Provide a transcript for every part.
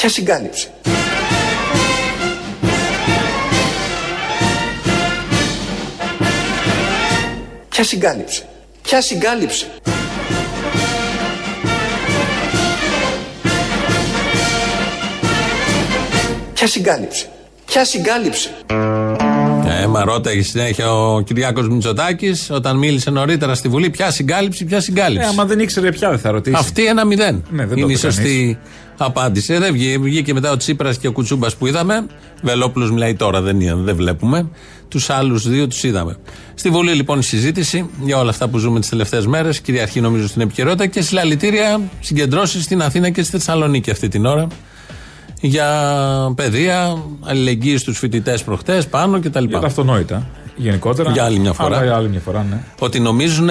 Ποια συγκάλυψη. Ποια συγκάλυψη. Ποια συγκάλυψη. Ποια συγκάλυψη. Ποια συγκάλυψη. Ε, μα ρώταγε συνέχεια ο Κυριάκος Μητσοτάκης όταν μίλησε νωρίτερα στη Βουλή. Ποια συγκάλυψη, ποια συγκάλυψη. Ε, άμα δεν ήξερε πια δεν θα ρωτήσει. Αυτή ένα μηδέν. Ναι, δεν το Είναι η είπε κανείς. σωστή απάντηση. Ε, δεν βγήκε, βγήκε μετά ο Τσίπρας και ο Κουτσούμπας που είδαμε. Βελόπουλος μιλάει τώρα, δεν, είναι, δεν βλέπουμε. Τους άλλους δύο τους είδαμε. Στη Βουλή λοιπόν η συζήτηση για όλα αυτά που ζούμε τις τελευταίες μέρες. Κυριαρχεί νομίζω στην επικαιρότητα και συλλαλητήρια συγκεντρώσεις στην Αθήνα και στη Θεσσαλονίκη αυτή την ώρα. Για παιδεία, αλληλεγγύη στους φοιτητές προχτές, πάνω κτλ. Για τα αυτονόητα. Γενικότερα. Για άλλη μια φορά. Αλλά για άλλη μια φορά, ναι. Ότι νομίζουν.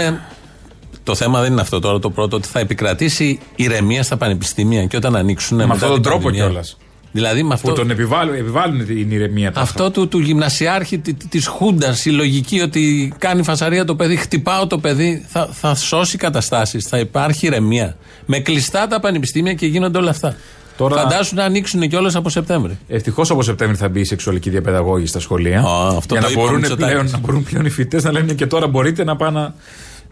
Το θέμα δεν είναι αυτό τώρα το πρώτο, ότι θα επικρατήσει ηρεμία στα πανεπιστήμια και όταν ανοίξουν. Με μετά αυτόν τον την τρόπο πανδημία. κιόλας. Δηλαδή με αυτό. Που τον επιβάλλουν, επιβάλλουν την ηρεμία τάχα. Αυτό του, του γυμνασιάρχη τη της Χούντας, η λογική ότι κάνει φασαρία το παιδί, χτυπάω το παιδί, θα, θα σώσει καταστάσεις. Θα υπάρχει ηρεμία. Με κλειστά τα πανεπιστήμια και γίνονται όλα αυτά. Τώρα- Φαντάσου να ανοίξουν κιόλας από Σεπτέμβρη. Ευτυχώς από Σεπτέμβρη θα μπει η σεξουαλική διαπαιδαγώγηση στα σχολεία. Α, αυτό για το να είπε ο μπορούν, Μητσοτάκης. πλέον, να μπορούν πλέον οι φοιτητές να λένε και τώρα μπορείτε να πάνε. να-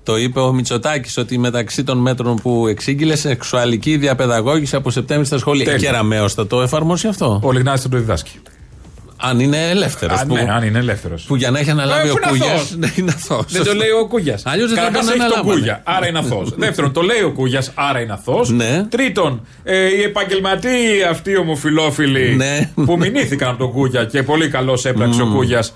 Το είπε ο Μητσοτάκης ότι μεταξύ των μέτρων που εξήγηλε, σεξουαλική διαπαιδαγώγηση από Σεπτέμβρη στα σχολεία. Τέλεια. Και Ραμαίο θα το εφαρμόσει αυτό; Ο Λιγνάδη θα το διδάσκει. Αν είναι ελεύθερος. Α, ναι, αν είναι ελεύθερος. Που για να έχει αναλάβει Ε, ο αφού είναι Κούγιας. αθώος. Ναι, είναι αθώος. Δεν το λέει ο Κούγιας. Αλλιώς δεν θα Καταρχάς τον έχει τον αναλάμβανε. Κούγια, άρα είναι αθώος. Δεύτερον, το λέει ο Κούγιας, άρα είναι αθώος. Ναι. Τρίτον, ε, οι επαγγελματίε αυτοί οι ομοφυλόφιλοι Ναι. που μηνύθηκαν από τον Κούγια και πολύ καλώς έπραξε ο Κούγιας.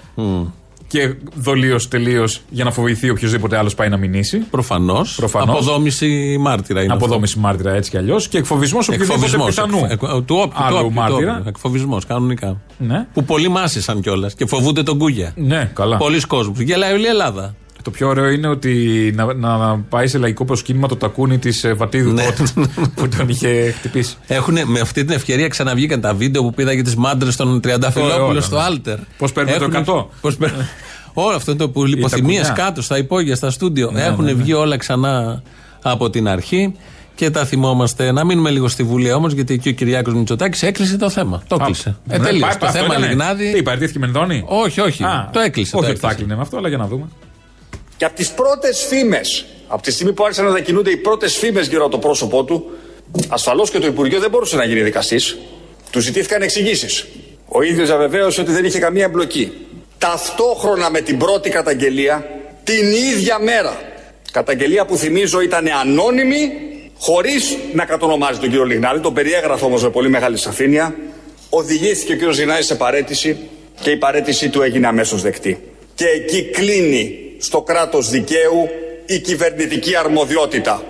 Και δολίως τελείως για να φοβηθεί οποιοδήποτε άλλος πάει να μηνύσει. Προφανώς. Προφανώς. Αποδόμηση μάρτυρα είναι. Αποδόμηση μάρτυρα έτσι κι αλλιώς και εκφοβισμός οποιοδήποτε Εκφοβισμός. πιθανού. Του όποιου. Άλλου μάρτυρα. Εκφοβισμός, κανονικά. Ναι. Που πολλοί μάσησαν κιόλας και φοβούνται τον Κούγια. Ναι, καλά. Πολλοί κόσμοι. Γελάει όλη η Ελλάδα. Το πιο ωραίο είναι ότι να, να πάει σε λαϊκό προσκύνημα το τακούνι της ε, Βατίδου Ναι. τότε που τον είχε χτυπήσει. Έχουν με αυτή την ευκαιρία ξαναβγήκαν τα βίντεο που πήδα για τις μάντρες των όλα, Τριανταφυλόπουλων ναι. στο Άλτερ. Πώς παίρνουμε το Έχουν- 100. πώς παίρ- Όλο αυτό το που λιποθυμίε κουνιά. κάτω στα υπόγεια, στα στούντιο. Ναι, Έχουν ναι, ναι. βγει όλα ξανά από την αρχή και τα θυμόμαστε. Να μείνουμε λίγο στη Βουλή όμως, γιατί εκεί ο Κυριάκος Μητσοτάκης έκλεισε το θέμα. Το έκλεισε. Ε, Ναι, τελείωσε. πάει- Το αυτό θέμα ήτανε. Λιγνάδη. Τι, παραιτήθηκε με Μενδώνη. Όχι, όχι. Α, το έκλεισε. Όχι το ότι θα έκλεισε. έκλεινε με αυτό, αλλά για να δούμε. Και από τις πρώτες φήμες, από τη στιγμή που άρχισαν να ανακοινούνται οι πρώτες φήμες γύρω από το πρόσωπό του, ασφαλώς και το Υπουργείο δεν μπορούσε να γίνει δικαστής. Του ζητήθηκαν εξηγήσεις. Ο ίδιος διαβεβαίωσε ότι δεν είχε καμία εμπλοκή. Ταυτόχρονα με την πρώτη καταγγελία, την ίδια μέρα. Καταγγελία που θυμίζω ήταν ανώνυμη, χωρίς να κατονομάζει τον κύριο Λιγνάδη, τον περιέγραφε όμως με πολύ μεγάλη σαφήνεια. Οδηγήθηκε ο κύριος Λιγνάδης σε παρέτηση και η παρέτησή του έγινε αμέσως δεκτή. Και εκεί κλείνει στο κράτος δικαίου η κυβερνητική αρμοδιότητα.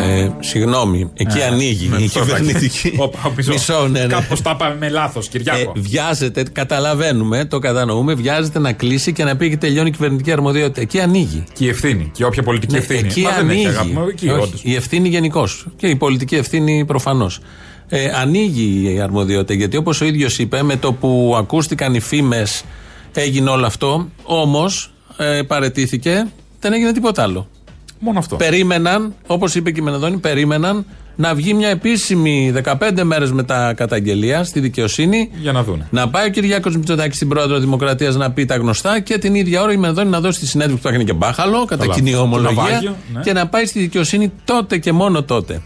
Ε, συγγνώμη, εκεί ανοίγει με η το τάκι. κυβερνητική. Όπα, μισό. Μισό, ναι, ναι. Κάπως τα πάμε με λάθος, Ε, Κυριάκο. βιάζεται, καταλαβαίνουμε, το κατανοούμε, βιάζεται να κλείσει και να πει και τελειώνει η κυβερνητική αρμοδιότητα. Εκεί ανοίγει. Και η ευθύνη. Και όποια πολιτική Ναι, ευθύνη. εκεί Μα δεν έχει ανοίγει. αγάπη μου, εκεί, Όχι, όντως. η ευθύνη γενικώς. Και η πολιτική ευθύνη προφανώς. Ε, ανοίγει η αρμοδιότητα γιατί όπως ο ίδιος είπε, με το που ακούστηκαν οι φήμες έγινε όλο αυτό. Όμως ε, παρετήθηκε, δεν έγινε τίποτα άλλο. Μόνο αυτό. Περίμεναν, όπως είπε και η Μενεδόνη, περίμεναν να βγει μια επίσημη 15 μέρες μετά καταγγελία στη δικαιοσύνη. Για να δούνε. Να πάει ο Κυριάκος Μητσοτάκης στην πρόεδρο Δημοκρατίας να πει τα γνωστά και την ίδια ώρα η Μενεδόνη να δώσει τη συνέντευξη που θα έκανε και μπάχαλο, κατά Καλά. κοινή Το ομολογία, ναυάγιο, ναι. και να πάει στη δικαιοσύνη τότε και μόνο τότε.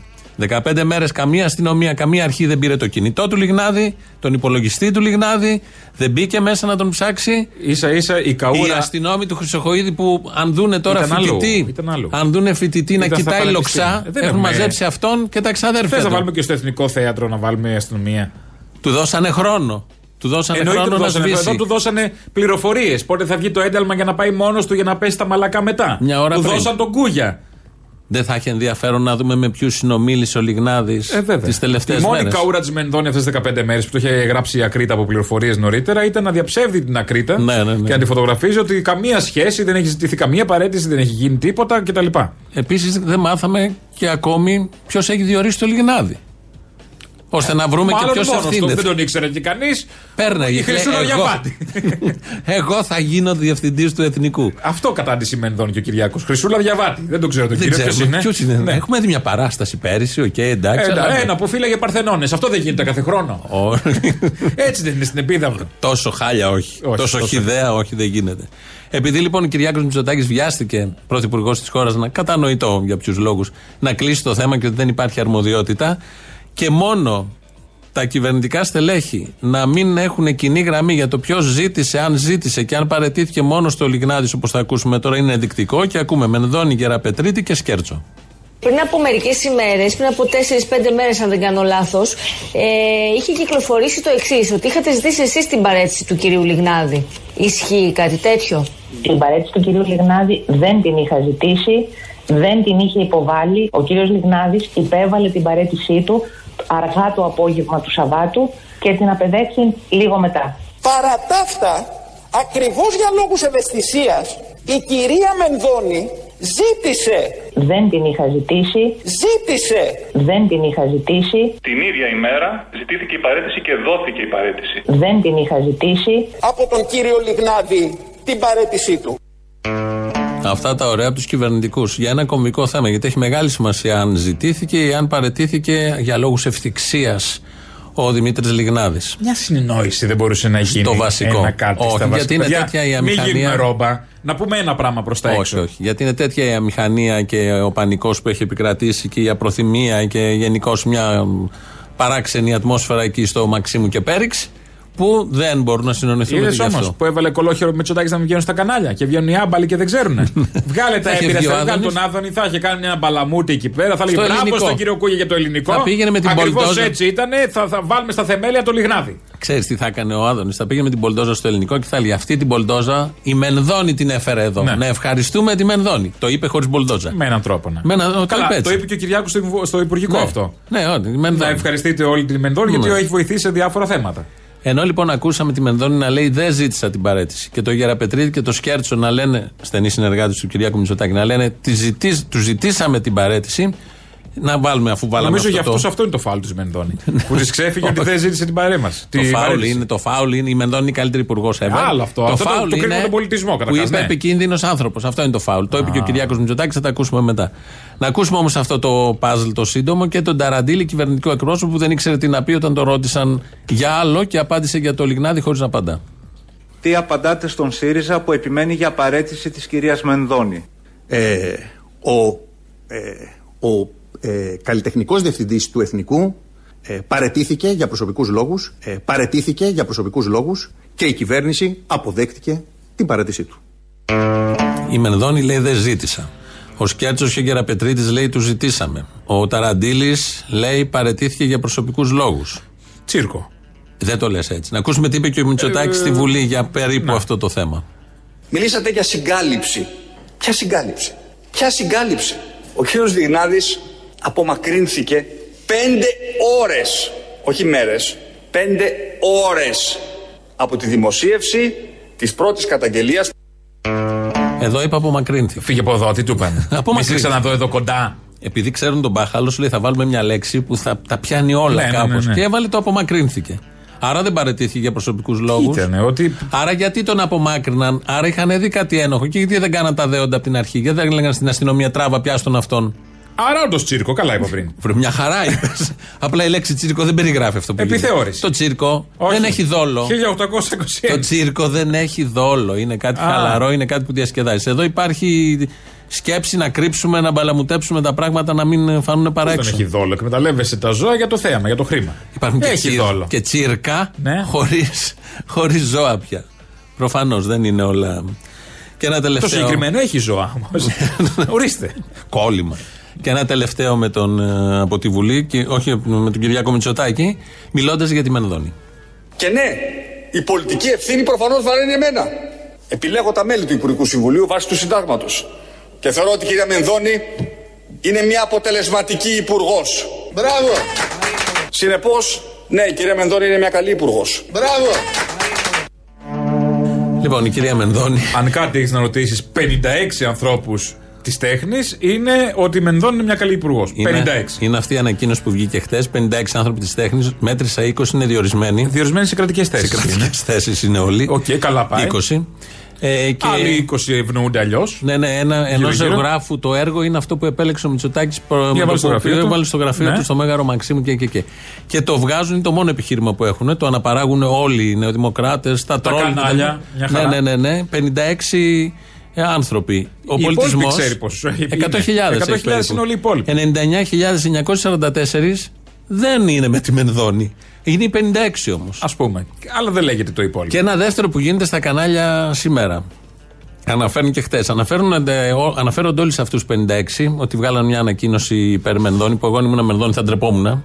15 μέρες καμία αστυνομία, καμία αρχή δεν πήρε το κινητό του Λιγνάδη, τον υπολογιστή του Λιγνάδη, δεν μπήκε μέσα να τον ψάξει. σα ίσα η Οι καούρα. αστυνόμοι του Χρυσοχοίδη που αν δούνε τώρα Ήταν αλλού, φοιτητή, ήταν αλλού. αν δούνε φοιτητή να Ήταν στα κοιτάει πανεπιστήμια. λοξά, Ε, δεν έχουν έχουμε- μαζέψει αυτόν και τα Θες ξαδέρφια να του. βάλουμε και στο εθνικό θέατρο να βάλουμε αστυνομία; Του δώσανε χρόνο. Του δώσανε Εννοείται χρόνο του να δώσανε, σβήσει. εδώ του δώσανε πληροφορίες. Πότε θα βγει το ένταλμα για να πάει μόνος του για να πέσει τα μαλακά μετά. Μια ώρα του πριν. δώσαν τον κούγια. Δεν θα έχει ενδιαφέρον να δούμε με ποιους συνομίλησε ο Λιγνάδης Ε, βέβαια. τις τελευταίες Η μόνη μέρες. καούρα τη Μενδώνη αυτές τις 15 μέρες που το είχε γράψει η Ακρίτα από πληροφορίες νωρίτερα ήταν να διαψεύδει την Ακρίτα Ναι, ναι, ναι. και να τη φωτογραφίζει ότι καμία σχέση, δεν έχει ζητηθεί καμία παραίτηση, δεν έχει γίνει τίποτα κτλ. Επίσης δεν μάθαμε και ακόμη ποιος έχει διορίσει το Λιγνάδη. Ώστε να βρούμε Μάλλον και ποιος μόνος του, ευθύνεται. Δεν τον ήξερε και κανείς. Παίρναγε. Η Χρυσούλα λέει, εγώ, Διαβάτη. εγώ θα γίνω διευθυντής του εθνικού. Αυτό κατάντηση Μενδώνη και ο Κυριάκος. Χρυσούλα Διαβάτη. Δεν το ξέρω τον Δεν κύριο. Ποιος ξέρουμε είναι. ποιος είναι. Ναι. Έχουμε δει μια παράσταση πέρυσι, οκ, εντάξει. Ένα, αλλά- ένα που φύλαγε Παρθενώνες. Αυτό δεν γίνεται κάθε χρόνο. Ω, Έτσι δεν είναι στην επίδαυρο. Τόσο χάλια όχι. Όχι, τόσο τόσο. χιδέα όχι, δεν γίνεται. Επειδή λοιπόν ο Κυριάκος Μητσοτάκης βιάστηκε πρωθυπουργός της χώρας να κατανοητό για ποιους λόγους να κλείσει το θέμα και ότι δεν υπάρχει αρμοδιότητα και μόνο τα κυβερνητικά στελέχη να μην έχουν κοινή γραμμή για το ποιος ζήτησε, αν ζήτησε και αν παρετήθηκε μόνο στο Λιγνάδης όπως θα ακούσουμε τώρα είναι ενδεικτικό και ακούμε Μενδώνη, Γεραπετρίτη και Σκέρτσο. Πριν από μερικές ημέρες, πριν από 4-5 μέρες, αν δεν κάνω λάθος, ε, είχε κυκλοφορήσει το εξής: Ότι είχατε ζητήσει εσείς την παρέτηση του κυρίου Λιγνάδη. Ισχύει κάτι τέτοιο; Την παρέτηση του κυρίου Λιγνάδη δεν την είχα ζητήσει, δεν την είχε υποβάλει. Ο κύριος Λιγνάδης υπέβαλε την παρέτησή του αργά το απόγευμα του Σαββάτου και την απεδέξει λίγο μετά. Παρά τα αυτά, ακριβώς για λόγους ευαισθησίας, η κυρία Μενδώνη ζήτησε, Δεν την είχα ζητήσει, ζήτησε δεν την είχα ζητήσει, Την ίδια ημέρα ζητήθηκε η παρέτηση και δόθηκε η παρέτηση. δεν την είχα ζητήσει, από τον κύριο Λιγνάδη την παρέτησή του. Αυτά τα ωραία από τους κυβερνητικούς. Για ένα κομβικό θέμα, γιατί έχει μεγάλη σημασία αν ζητήθηκε ή αν παρετήθηκε για λόγους ευτυχία ο Δημήτρης Λιγνάδης. Μια συνεννόηση δεν μπορούσε να γίνει. Στο βασικό. Ένα κάτι Όχι, στα βασικά. γιατί είναι Παιδιά, τέτοια η Μην αμηχανία. γίνουμε ρόμπα. Να πούμε ένα πράγμα προς τα Όχι, έξω. όχι. Γιατί είναι τέτοια η αμηχανία και ο πανικός που έχει επικρατήσει και η απροθυμία και γενικώς μια μ, παράξενη ατμόσφαιρα εκεί στο Μαξίμου και Πέριξ που δεν μπορούν να συνονιθούν με Είδε γι' αυτό. όμω που έβαλε κολόχερο με τσοτάκι να μην βγαίνουν στα κανάλια και βγαίνουν οι άμπαλοι και δεν ξέρουν. Βγάλε τα Θα είχε έμπειρα βγει ο στα βγάλε Άδωνης. τον Άδωνη, θα είχε κάνει ένα μπαλαμούτι εκεί πέρα. Θα λέει Στο μπράβο ελληνικό. στον κύριο Κούγια για το ελληνικό. Θα πήγαινε με την Ακριβώς μπολντόζα. έτσι ήταν. Θα, θα βάλουμε στα θεμέλια το λιγνάδι. Ξέρεις τι θα έκανε ο Άδωνης. Θα πήγε με την Πολντόζα στο ελληνικό και θα λέει Αυτή την Πολντόζα η Μενδώνη την έφερε εδώ. Ναι. Να ευχαριστούμε τη Μενδώνη. Το είπε χωρίς Πολντόζα. Με έναν τρόπο. Ναι. Με έναν- το Καλά, είπε έτσι. το είπε και ο Κυριάκος στο, Υπου- στο Υπουργικό Ναι. αυτό. Ναι, όχι, η Να Μενδώνη. ευχαριστείτε όλη την Μενδώνη γιατί Ναι. έχει βοηθήσει σε διάφορα θέματα. Ενώ λοιπόν ακούσαμε τη Μενδώνη να λέει δεν ζήτησα την παρέτηση και το Γεραπετρίδη και το Σκέρτσο να λένε, στενοί συνεργάτες του Κυριάκου Μητσοτάκη, να λένε τους ζητήσαμε την παρέτηση. Να βάλουμε αφού βάλαμε Νομίζω για αυτό. αυτός το, αυτό είναι το φάουλ της Μενδώνη. που της ξέφυγε ότι δεν ζήτησε την παρέμβαση. το Τη φάουλ παρέτηση. είναι, το φάουλ είναι, η Μενδώνη είναι η καλύτερη υπουργός ever. Άλλο αυτό. Το Αυτό το- φάουλ το κρίνουμε είναι τον πολιτισμό, που καταρχάς, είπε ναι. επικίνδυνος άνθρωπος. Αυτό είναι το φάουλ. Το είπε και ο Κυριάκος Μητσοτάκης, θα τα ακούσουμε μετά. Να ακούσουμε όμως αυτό το puzzle το σύντομο και τον Ταραντήλη, κυβερνητικό εκπρόσωπο που δεν ήξερε τι να πει όταν το ρώτησαν για άλλο και απάντησε για το Λιγνάδι χωρίς να απαντά. Τι απαντάτε στον ΣΥΡΙΖΑ που επιμένει για παρέτηση της κυρίας Μενδώνη; ε, ο, ε, ο ε, καλλιτεχνικός διευθυντής του Εθνικού ε, παρετήθηκε για προσωπικούς λόγους, ε, παρετήθηκε για προσωπικούς λόγους και η κυβέρνηση αποδέχτηκε την παρέτησή του. Η Μενδώνη λέει δεν ζήτησα. Ο Σκέρτσο και ο Γεραπετρίτης λέει του ζητήσαμε. Ο Ταραντήλη λέει παρετήθηκε για προσωπικούς λόγους. Τσίρκο. Δεν το λες έτσι. Να ακούσουμε τι είπε και ο Μητσοτάκης στη Βουλή για περίπου αυτό το θέμα. Μιλήσατε για συγκάλυψη. Ποια συγκάλυψη; Ποια συγκάλυψη; Ο κύριος Λιγνάδης απομακρύνθηκε πέντε ώρες, όχι μέρες, πέντε ώρες από τη δημοσίευση της πρώτης καταγγελίας Εδώ είπα απομακρύνθηκε. Φύγε από εδώ, τι του είπαν. Μη σε Απομακρύνθηκε. ξαναδώ εδώ κοντά. Επειδή ξέρουν τον μπάχαλο, σου λέει θα βάλουμε μια λέξη που θα τα πιάνει όλα Ναι, ναι, κάπως. ναι, ναι. Και έβαλε το απομακρύνθηκε. Άρα δεν παρετήθηκε για προσωπικούς λόγους. Ήτανε ότι. Άρα γιατί τον απομάκρυναν, άρα είχαν δει κάτι ένοχο. Και γιατί δεν κάναν τα δέοντα από την αρχή, γιατί δεν έλεγαν στην αστυνομία τράβα πιάστον αυτόν. Άρα όντως τσίρκο, καλά είπα πριν. Βρε, μια χαρά είπες. Απλά η λέξη τσίρκο δεν περιγράφει αυτό που Επιθεώρηση. γίνεται. Το τσίρκο Όχι. δεν έχει δόλο. 1821. Το τσίρκο δεν έχει δόλο. Είναι κάτι Α. χαλαρό, είναι κάτι που διασκεδάζει. Εδώ υπάρχει σκέψη να κρύψουμε, να μπαλαμουτέψουμε τα πράγματα να μην φανούν Δεν παράξενο. έχει δόλο; Εκμεταλλεύεσαι τα ζώα για το θέαμα, για το χρήμα. Υπάρχουν και, έχει τσίρ- δόλο. και τσίρκα Ναι. χωρίς, χωρίς ζώα πια. Προφανώς δεν είναι όλα. Και ένα Το τελευταίο. συγκεκριμένο έχει ζώα όμως. Ορίστε. Κόλλημα. Και ένα τελευταίο με τον, ε, από τη Βουλή, και, όχι με τον Κυριάκο Μητσοτάκη, μιλώντας για τη Μενδόνη. Και ναι, η πολιτική ευθύνη προφανώς βαραίνει εμένα. Επιλέγω τα μέλη του Υπουργικού Συμβουλίου βάσει του συντάγματος. Και θεωρώ ότι η κυρία Μενδώνη είναι μια αποτελεσματική υπουργός. Μπράβο, Συνεπώς, ναι, η κυρία Μενδώνη είναι μια καλή υπουργός. μπράβο. Λοιπόν, η κυρία Μενδώνη. Αν κάτι έχεις να ρωτήσεις 56 ανθρώπους της τέχνης είναι ότι η Μενδώνη είναι μια καλή υπουργός. 56. Είναι, είναι αυτή η ανακοίνωση που βγήκε χθες. 56 άνθρωποι της τέχνης, μέτρησα 20 είναι διορισμένοι. Διορισμένοι σε κρατικές θέσεις. Σε κρατικές θέσεις είναι όλοι. Οκ, καλά πάει. 20. Ε, και... Άλλοι 20 ευνοούνται αλλιώς. Ναι, ναι, ένα, ενός ζωγράφου το έργο είναι αυτό που επέλεξε ο Μητσοτάκης με το οποίο έβαλε στο γραφείο Ναι. του στο Μέγαρο Μαξίμου και, και, και. Και το βγάζουν, είναι το μόνο επιχείρημα που έχουν. Το αναπαράγουν όλοι οι νεοδημοκράτες, τα, Τα τρόλ. κανάλια, μια χαρά. Ναι, ναι, ναι, ναι. 56 ε, άνθρωποι. Ο Οι πολιτισμός. υπόλοιποι ξέρει πόσους έχει. 100.000. 100.000 είναι όλοι οι υπόλοιποι. 99.944 δεν είναι με τη Μενδόνη. Είναι οι 56 όμως. Α πούμε. Αλλά δεν λέγεται το υπόλοιπο. Και ένα δεύτερο που γίνεται στα κανάλια σήμερα. Αναφέρουν και χτες. Αναφέρονται όλοι σε αυτούς του 56 ότι βγάλαν μια ανακοίνωση υπέρ Μενδώνη που εγώ αν ήμουν Μενδώνη θα ντρεπόμουν.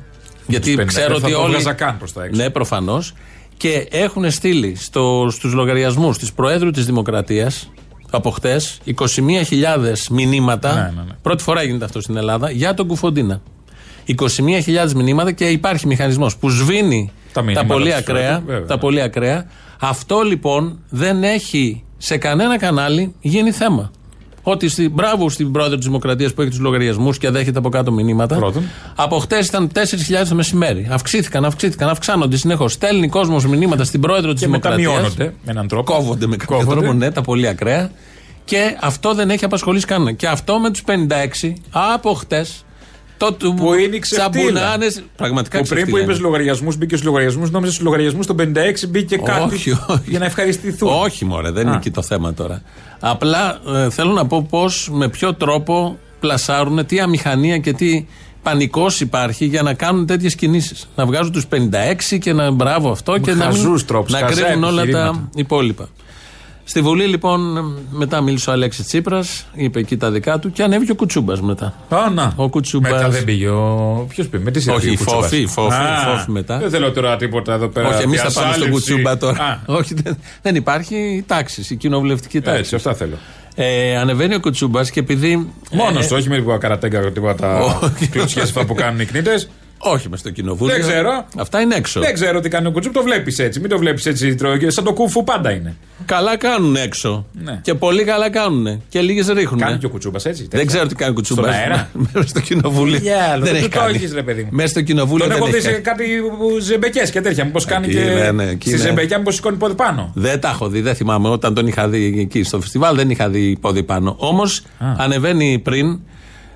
Γιατί 56 ξέρω θα ότι το όλοι. βγάζα καν προς τα έξω. Ναι, προφανώς. Και έχουν στείλει στο, στους λογαριασμούς της Προέδρου της Δημοκρατίας από χτες 21.000 μηνύματα. Ναι, ναι, ναι. Πρώτη φορά γίνεται αυτό στην Ελλάδα για τον Κουφοντίνα. 21.000 μηνύματα και υπάρχει μηχανισμός που σβήνει Τα τα, μηνύματα πολύ της ακραία. Προέδρου, βέβαια. τα πολύ ακραία. Αυτό λοιπόν δεν έχει σε κανένα κανάλι γίνει θέμα. Ότι στη, μπράβο στην πρόεδρο της Δημοκρατίας που έχει τους λογαριασμούς και δέχεται από κάτω μηνύματα. Πρώτον. Από χτες ήταν 4.000 το μεσημέρι. Αυξήθηκαν, αυξήθηκαν, αυξάνονται συνεχώς. Στέλνει κόσμος μηνύματα στην πρόεδρο της Και μετά Δημοκρατίας. μειώνονται με έναν τρόπο. Κόβονται με κάποιο Κόβονται. τρόπο, ναι, τα πολύ ακραία. Και αυτό δεν έχει απασχολήσει κανένα. Και αυτό με τους 56 από χτες. Το του Που είναι η ξεφτύλα. τσαμπουνάνες, Πραγματικά Που πριν που ξεφτύλα είπες είναι. λογαριασμούς, μπήκες στους λογαριασμούς, νόμιζες στους λογαριασμούς των 56 μπήκε κάτι. Όχι, όχι. Για να ευχαριστηθούν. Όχι, μωρέ, δεν Α. είναι εκεί το θέμα τώρα. Απλά ε, θέλω να πω πώς, με ποιο τρόπο πλασάρουν, τι αμηχανία και τι πανικός υπάρχει για να κάνουν τέτοιες κινήσεις. Να βγάζουν τους 56 και να μπράβο αυτό και να, μην, χαζούς τρόπους, να χαζά κρύβουν όλα τα επιχειρήματα. υπόλοιπα. Στη Βουλή λοιπόν μετά μίλησε ο Αλέξης Τσίπρας, είπε εκεί τα δικά του και ανέβηκε ο Κουτσούμπας μετά. Α, να. Ο Κουτσούμπας. Μετά δεν πήγε ο. Ποιος πήγε, με τι σειρά Όχι, πήγε ο Κουτσούμπας; Φόφη, Φόφη, Α, Φόφη μετά. Δεν θέλω τώρα τίποτα εδώ πέρα. Όχι, εμείς θα πάμε στον διασάλευση. Κουτσούμπα τώρα. Α, Όχι, δεν, δεν υπάρχει τάξης, η κοινοβουλευτική τάξη. έτσι, αυτά θέλω. Ε, ανεβαίνει ο Κουτσούμπας και επειδή. Μόνος ε, του, όχι με τίποτα καρατέγκα, τίποτα τα Όχι. κλωτσιέ αυτά που κάνουν οι κνήτες. Όχι μες στο κοινοβούλιο. Δεν ξέρω. Αυτά είναι έξω. Δεν ξέρω τι κάνει ο Κουτσούμπ, το βλέπεις έτσι. Μην το βλέπεις έτσι. τρώγε. Σαν το κούφου πάντα είναι. Καλά κάνουν έξω. Ναι. Και πολύ καλά κάνουν. Και λίγες ρίχνουν. Κάνει και ο Κουτσούμπα έτσι. Δεν ξέρω τι κάνει ο Κουτσούμπα. Στον αέρα. Μέσα στο κοινοβούλιο. Διάλο, δεν δεν έχει το κάνει. έχεις, ρε παιδί μου. Μέσα στο κοινοβούλιο Τον δεν έχω δει έχει σε κάνει. κάτι ζεμπεκές και τέτοια. Μήπως κάνει Εκεί, και. ναι, ναι, εκεί Στη είναι. ζεμπεκιά, μήπως σηκώνει πόδι πάνω. Δεν τα έχω δει, δεν θυμάμαι. Όταν τον είχα δει εκεί στο φεστιβάλ, δεν είχα δει πόδι πάνω. Όμως ανεβαίνει πριν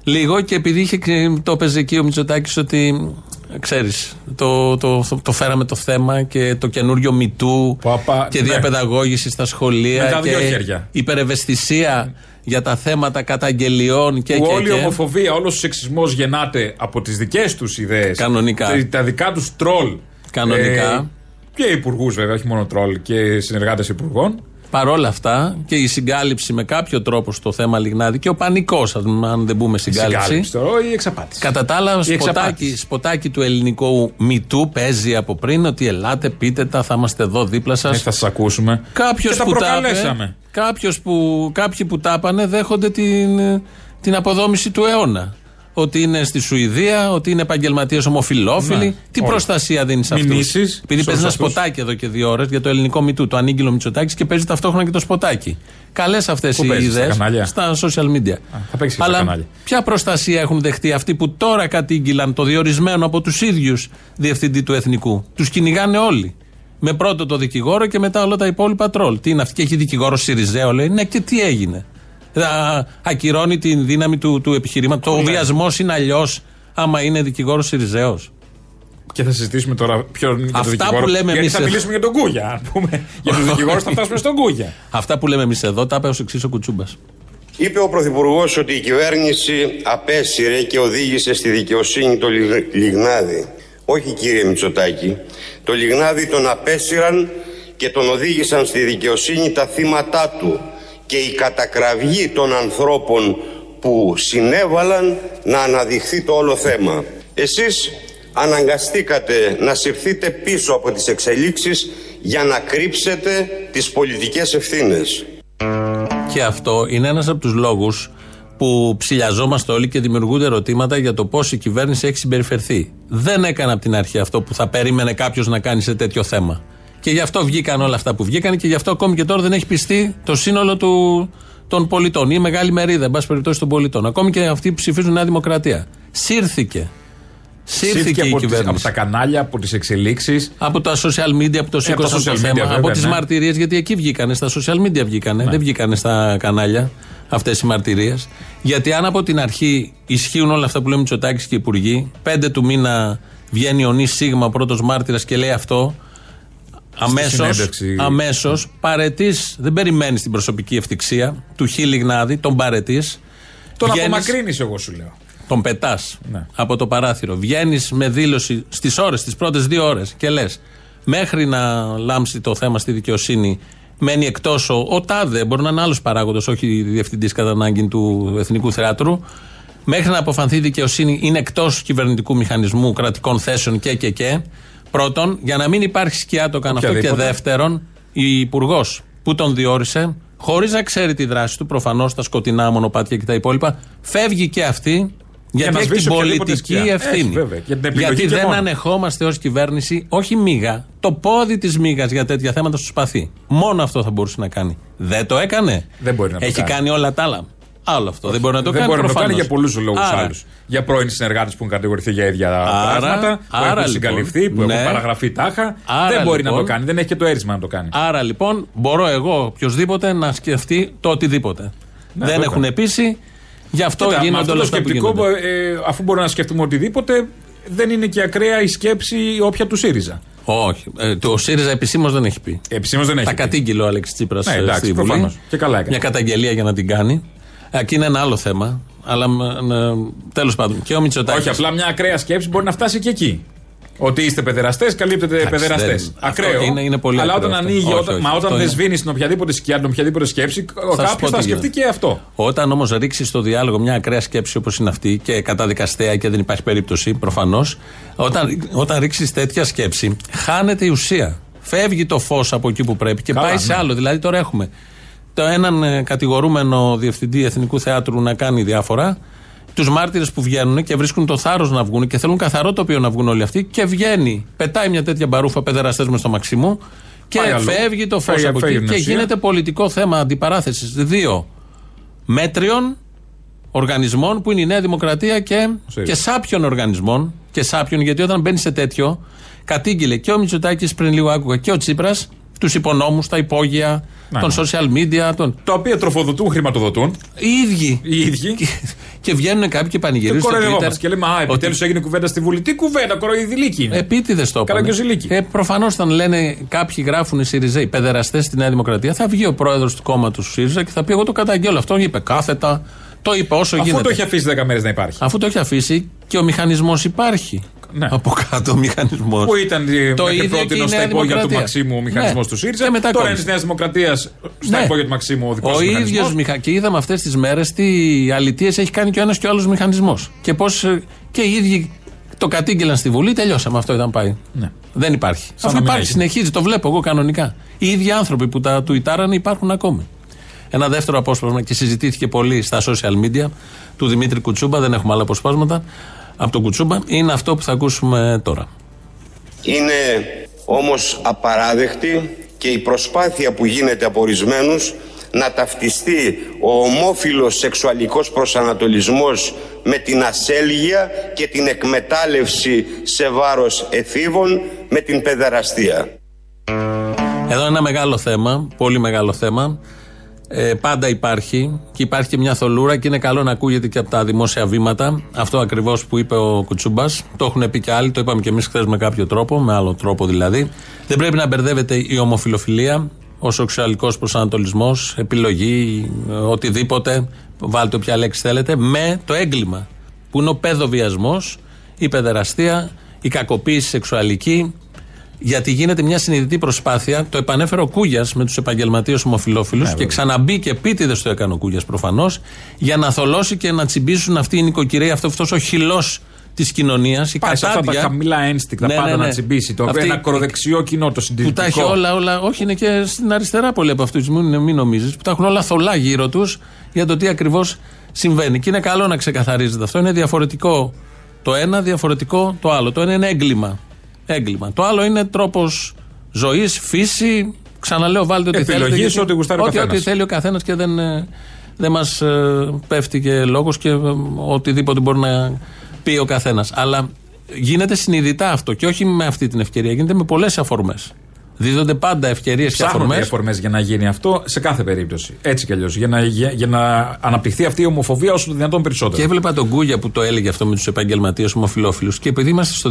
λίγο και επειδή είχε, το έπαιζε εκεί ο Μητσοτάκης ότι ξέρεις, το, το, το, το φέραμε το θέμα και το καινούριο μητού Παπα, και ναι. διαπαιδαγώγηση στα σχολεία Με τα και δυο χέρια. υπερευαισθησία για τα θέματα καταγγελιών και, Που και, όλη η και. ομοφοβία, όλος ο σεξισμός γεννάται από τις δικές τους ιδέες. Κανονικά. Τα, τα δικά τους τρόλ. Κανονικά. Ε, και υπουργούς βέβαια, όχι μόνο τρόλ, και συνεργάτες υπουργών. Παρόλα αυτά και η συγκάλυψη με κάποιο τρόπο στο θέμα Λιγνάδη και ο πανικός, αν δεν πούμε συγκάλυψη. Συγκάλυψη τώρα, ή εξαπάτηση. Κατά τα άλλα, Η σποτάκι, εξαπάτηση. σποτάκι του ελληνικού μητού παίζει από πριν ότι ελάτε, πείτε τα, θα είμαστε εδώ δίπλα σας. Ε, θα σας ακούσουμε. Κάποιος και τα που τα προκαλέσαμε. είπε, κάποιος που, κάποιοι που τα είπανε δέχονται την, την αποδόμηση του αιώνα. Ότι είναι στη Σουηδία, ότι είναι επαγγελματίες ομοφυλόφιλοι. Ναι, Τι όλα. προστασία δίνεις σε αυτούς; Μηνύσεις Επειδή σε παίζεις ένα αυτούς. σποτάκι εδώ και δύο ώρες για το ελληνικό μητού, το ανήγγυλο Μητσοτάκης και παίζει ταυτόχρονα και το σποτάκι. Καλές αυτές Πού οι παίζεις, στα ιδέες κανάλια; στα social media. θα παίξεις και στα Αλλά κανάλια. ποια προστασία έχουν δεχτεί αυτοί που τώρα κατήγγυλαν το διορισμένο από τους ίδιους διευθυντή του εθνικού; Τους κυνηγάνε όλοι. Με πρώτο το δικηγόρο και μετά όλα τα υπόλοιπα τρόλ. Τι είναι αυτή και έχει δικηγόρο Σιριζέο, λέει. Ναι, και τι έγινε; Α, ακυρώνει την δύναμη του, του επιχειρήματος. Ο βιασμός είναι αλλιώς άμα είναι δικηγόρος Σιριζέο. Και θα συζητήσουμε τώρα ποιον είναι το Αυτά δικηγόρο. που λέμε Γιατί εμείς θα εδώ. μιλήσουμε για τον Κούγια. αν πούμε. για τους δικηγόρους θα φτάσουμε στον Κούγια. Αυτά που λέμε εμείς εδώ τα είπε ως εξής ο Κουτσούμπας. Είπε ο Πρωθυπουργός ότι η κυβέρνηση απέσυρε και οδήγησε στη δικαιοσύνη το Λιγ- Λιγνάδη. Όχι κύριε Μητσοτάκη. Το Λιγνάδη τον απέσυραν και τον οδήγησαν στη δικαιοσύνη τα θύματα του και η κατακραυγή των ανθρώπων που συνέβαλαν να αναδειχθεί το όλο θέμα. Εσείς αναγκαστήκατε να συρθείτε πίσω από τις εξελίξεις για να κρύψετε τις πολιτικές ευθύνες. Και αυτό είναι ένας από τους λόγους που ψηλιαζόμαστε όλοι και δημιουργούνται ερωτήματα για το πώς η κυβέρνηση έχει συμπεριφερθεί. Δεν έκανε από την αρχή αυτό που θα περίμενε κάποιος να κάνει σε τέτοιο θέμα. Και γι' αυτό βγήκαν όλα αυτά που βγήκαν και γι' αυτό ακόμη και τώρα δεν έχει πιστεί το σύνολο του, των πολιτών ή μεγάλη μερίδα, εν πάση περιπτώσει, των πολιτών. Ακόμη και αυτοί που ψηφίζουν Νέα Δημοκρατία. Σύρθηκε. Σύρθηκε, Σύρθηκε η από, τις, κυβέρνηση. από τα κανάλια, από τις εξελίξεις. Από τα social media που το Ε, από τα σήκωσαν το social media, θέμα. βέβαια, από τις ναι. μαρτυρίες, γιατί εκεί βγήκανε. Στα social media βγήκανε. Δεν βγήκανε στα κανάλια αυτές οι μαρτυρίες. Γιατί αν από την αρχή ισχύουν όλα αυτά που λέμε Μητσοτάκης και οι υπουργοί, πέντε του μήνα βγαίνει ο Νη Σίγμα, πρώτος μάρτυρας και λέει αυτό. Αμέσως, συνέντευξη. αμέσως, παρετής, δεν περιμένεις την προσωπική ευτυχία του Χι Λιγνάδη, τον παρετής. Τον απομακρύνεις, εγώ σου λέω. Τον πετάς Ναι. από το παράθυρο. Βγαίνεις με δήλωση στις ώρες, τις πρώτες δύο ώρες και λες, μέχρι να λάμψει το θέμα στη δικαιοσύνη, μένει εκτός ο, ο Τάδε, μπορεί να είναι άλλος παράγοντας, όχι διευθυντής κατά ανάγκη του Εθνικού Θεάτρου. Μέχρι να αποφανθεί η δικαιοσύνη, είναι εκτός κυβερνητικού μηχανισμού κρατικών θέσεων και και και. Πρώτον, για να μην υπάρχει σκιά το κάνω αυτό. Και Οποιαδήποτε. δεύτερον, η υπουργός που τον διόρισε, χωρίς να ξέρει τη δράση του, προφανώς τα σκοτεινά μονοπάτια και τα υπόλοιπα, φεύγει και αυτή γιατί να έχει σβήσει την οποιαδήποτε πολιτική σκιά. ευθύνη. Έχει, βέβαια. Για την επιλογή γιατί και δεν μόνο. ανεχόμαστε ως κυβέρνηση, όχι μίγα, το πόδι της μίγας για τέτοια θέματα στο σπαθί. Μόνο αυτό θα μπορούσε να κάνει. Δεν το έκανε. Δεν μπορεί να το Έχει κάνει. κάνει όλα τα άλλα. Άλλο αυτό. Δεν μπορεί να το δεν κάνει. μπορεί να το κάνει προφανώς. για πολλούς λόγους Άρα, άλλους. Για πρώην συνεργάτες που έχουν κατηγορηθεί για ίδια Άρα- πράγματα, που άρα, έχουν λοιπόν, συγκαλυφθεί, που ναι. έχουν παραγραφεί τάχα. Άρα, δεν μπορεί να λοιπόν, το κάνει. Δεν έχει και το έρισμα να το κάνει. Άρα λοιπόν μπορώ εγώ οποιοδήποτε να σκεφτεί το οτιδήποτε. Ναι, δεν το έχουν έκανε. επίση. Γι' αυτό Κοίτα, με γίνονται αυτό όλα το αυτά που σκεπτικό, γίνονται. ε, αφού μπορούμε να σκεφτούμε οτιδήποτε, δεν είναι και ακραία η σκέψη όποια του ΣΥΡΙΖΑ. Όχι. Ε, το ΣΥΡΙΖΑ επισήμως δεν έχει πει. Επισήμως δεν έχει. Τα πει. κατήγγειλε ο Αλέξης Τσίπρας Ναι, εντάξει, στη Βουλή. προφανώς. Και καλά έκανε. Μια καταγγελία για να την κάνει. Εκεί είναι ένα άλλο θέμα. Αλλά τέλος πάντων. Και ο Μητσοτάκης. Όχι, απλά μια ακραία σκέψη μπορεί να φτάσει και εκεί. Ότι είστε παιδεραστές, καλύπτετε Εντάξει, παιδεραστές. δεν- Ακραίο. αυτό είναι- είναι πολύ Αλλά ακραίο όταν αυτό. ανοίγει, Όχι, όταν, όχι, μα αυτό όταν δεν είναι- σβήνεις την οποιαδήποτε σκιά, την οποιαδήποτε σκέψη, σου κάποιος πω θα τι σκεφτεί γίνεται. και αυτό. Όταν όμως ρίξεις στο διάλογο μια ακραία σκέψη όπως είναι αυτή και καταδικαστέα και δεν υπάρχει περίπτωση προφανώς, όταν, όταν ρίξεις τέτοια σκέψη, χάνεται η ουσία. Φεύγει το φως από εκεί που πρέπει και Καλά, πάει σε ναι. άλλο. Δηλαδή τώρα έχουμε το έναν ε, κατηγορούμενο διευθυντή Εθνικού Θεάτρου να κάνει διάφορα, τους μάρτυρες που βγαίνουν και βρίσκουν το θάρρος να βγουν και θέλουν καθαρό τοπίο να βγουν όλοι αυτοί και βγαίνει, πετάει μια τέτοια μπαρούφα παιδεραστέ μες στο μαξιμού και Πάει αλλού. φεύγει το φως Φεύγει- από φεύγει εκεί την και ουσία. γίνεται πολιτικό θέμα αντιπαράθεσης. Δύο μέτριων οργανισμών που είναι η Νέα Δημοκρατία και, ΣΥΡΙΖΑ. και σάπιων οργανισμών. Και σάπιων, γιατί όταν μπαίνει σε τέτοιο, κατήγγειλε και ο Μητσοτάκης πριν λίγο άκουγα και ο Τσίπρας τους υπονόμους, τα υπόγεια, Να, των ναι. social media, των. Τα οποία τροφοδοτούν, χρηματοδοτούν. Οι ίδιοι. Οι ίδιοι. Και, και βγαίνουν κάποιοι και Και πανηγυρίζουν στο Twitter. κοροϊδευόμαστε. Και λέμε, Α, επιτέλους έγινε κουβέντα στη Βουλή. Τι κουβέντα, κοροϊδηλίκη είναι. Επίτηδες το είπανε. Καραγκιόζηλίκη. Ε, Προφανώς, όταν λένε κάποιοι γράφουν οι Σιριζέοι παιδεραστές στη Νέα Δημοκρατία, θα βγει ο πρόεδρος του κόμματος του ΣΥΡΙΖΑ και θα πει: Εγώ το καταγγέλω. Αυτό είπε κάθετα. Το είπε όσο Αφού γίνεται. το έχει αφήσει 10 μέρες να υπάρχει. Αφού το έχει αφήσει και ο μηχανισμός υπάρχει. Ναι. Από κάτω ο μηχανισμός. Που ήταν ε, μέχρι πρώτη στα υπόγεια του Μαξίμου ο μηχανισμός Ναι. του ΣΥΡΙΖΑ. Και μετά Τώρα κόμμα. είναι της Νέας Δημοκρατίας στα Ναι. υπόγεια του Μαξίμου ο δικός Ο του ίδιος μηχανισμός. μηχα... Και είδαμε αυτές τις μέρες τι αλητίες έχει κάνει και ο ένας και ο άλλος μηχανισμός. Και πώς και οι ίδιοι το κατήγγειλαν στη Βουλή, τελειώσαμε. Αυτό ήταν πάει. Ναι. Δεν υπάρχει. Σαν Αφού να μην υπάρχει, έχει. συνεχίζει, το βλέπω εγώ κανονικά. Οι ίδιοι άνθρωποι που τα τουιτάρανε υπάρχουν ακόμη. Ένα δεύτερο απόσπασμα και συζητήθηκε πολύ στα social media του Δημήτρη Κουτσούμπα, δεν έχουμε άλλα αποσπάσματα από τον Κουτσούμπα, είναι αυτό που θα ακούσουμε τώρα. Είναι όμως απαράδεκτη και η προσπάθεια που γίνεται από ορισμένους να ταυτιστεί ο ομόφιλος σεξουαλικός προσανατολισμός με την ασέλγεια και την εκμετάλλευση σε βάρος εφήβων με την παιδεραστία. Εδώ ένα μεγάλο θέμα, πολύ μεγάλο θέμα. Ε, πάντα υπάρχει και υπάρχει και μια θολούρα και είναι καλό να ακούγεται και από τα δημόσια βήματα. Αυτό ακριβώς που είπε ο Κουτσούμπας. Το έχουν πει και άλλοι, το είπαμε και εμείς χθες με κάποιο τρόπο, με άλλο τρόπο δηλαδή. Δεν πρέπει να μπερδεύεται η ομοφιλοφιλία, ο σεξουαλικός προσανατολισμός, επιλογή, ε, οτιδήποτε, βάλτε όποια λέξη θέλετε, με το έγκλημα που είναι ο παιδοβιασμός, η παιδεραστία, η κακοποίηση σεξουαλική, γιατί γίνεται μια συνειδητή προσπάθεια. Το επανέφερε ο Κούγιας με τους επαγγελματίες ομοφυλόφιλου και ξαναμπήκε επίτηδες το έκανε ο Κούγιας προφανώς, για να θολώσει και να τσιμπήσουν αυτή η νοικοκυρία, αυτό αυτός ο χυλός της κοινωνίας, η Πάει σε αυτά τα κατάδια. χαμηλά ένστικτα Ναι, πάντα ναι, ναι. να τσιμπήσει. Το Αυτή- ένα ακροδεξιό κοινό, το που συντηρητικό. τα έχει όλα, όλα, όχι είναι και στην αριστερά πολλοί από αυτούς, μην, μην νομίζεις, που τα έχουν όλα θολά γύρω τους για το τι ακριβώς συμβαίνει. Και είναι καλό να ξεκαθαρίζεται αυτό. Είναι διαφορετικό το ένα, διαφορετικό το άλλο. Το ένα είναι έγκλημα. Έγκλημα. Το άλλο είναι τρόπος ζωής, φύση. Ξαναλέω, βάλτε ό,τι Επιλογής, θέλετε. γιατί- ό,τι γουστάρει ο ό,τι, καθένας. ό,τι θέλει ο καθένας και δεν, ε, δεν μας πέφτει και λόγος και ε, οτιδήποτε μπορεί να πει ο καθένας. Αλλά γίνεται συνειδητά αυτό και όχι με αυτή την ευκαιρία, γίνεται με πολλές αφορμές. Δίδονται πάντα ευκαιρίες και Ψάχνονται αφορμές. αφορμές για να γίνει αυτό σε κάθε περίπτωση. Έτσι κι αλλιώς. Για να, για, για να αναπτυχθεί αυτή η ομοφοβία όσο το δυνατόν περισσότερο. Και έβλεπα τον Κούγια που το έλεγε αυτό με τους επαγγελματίες ομοφυλόφιλους. Και επειδή είμαστε στο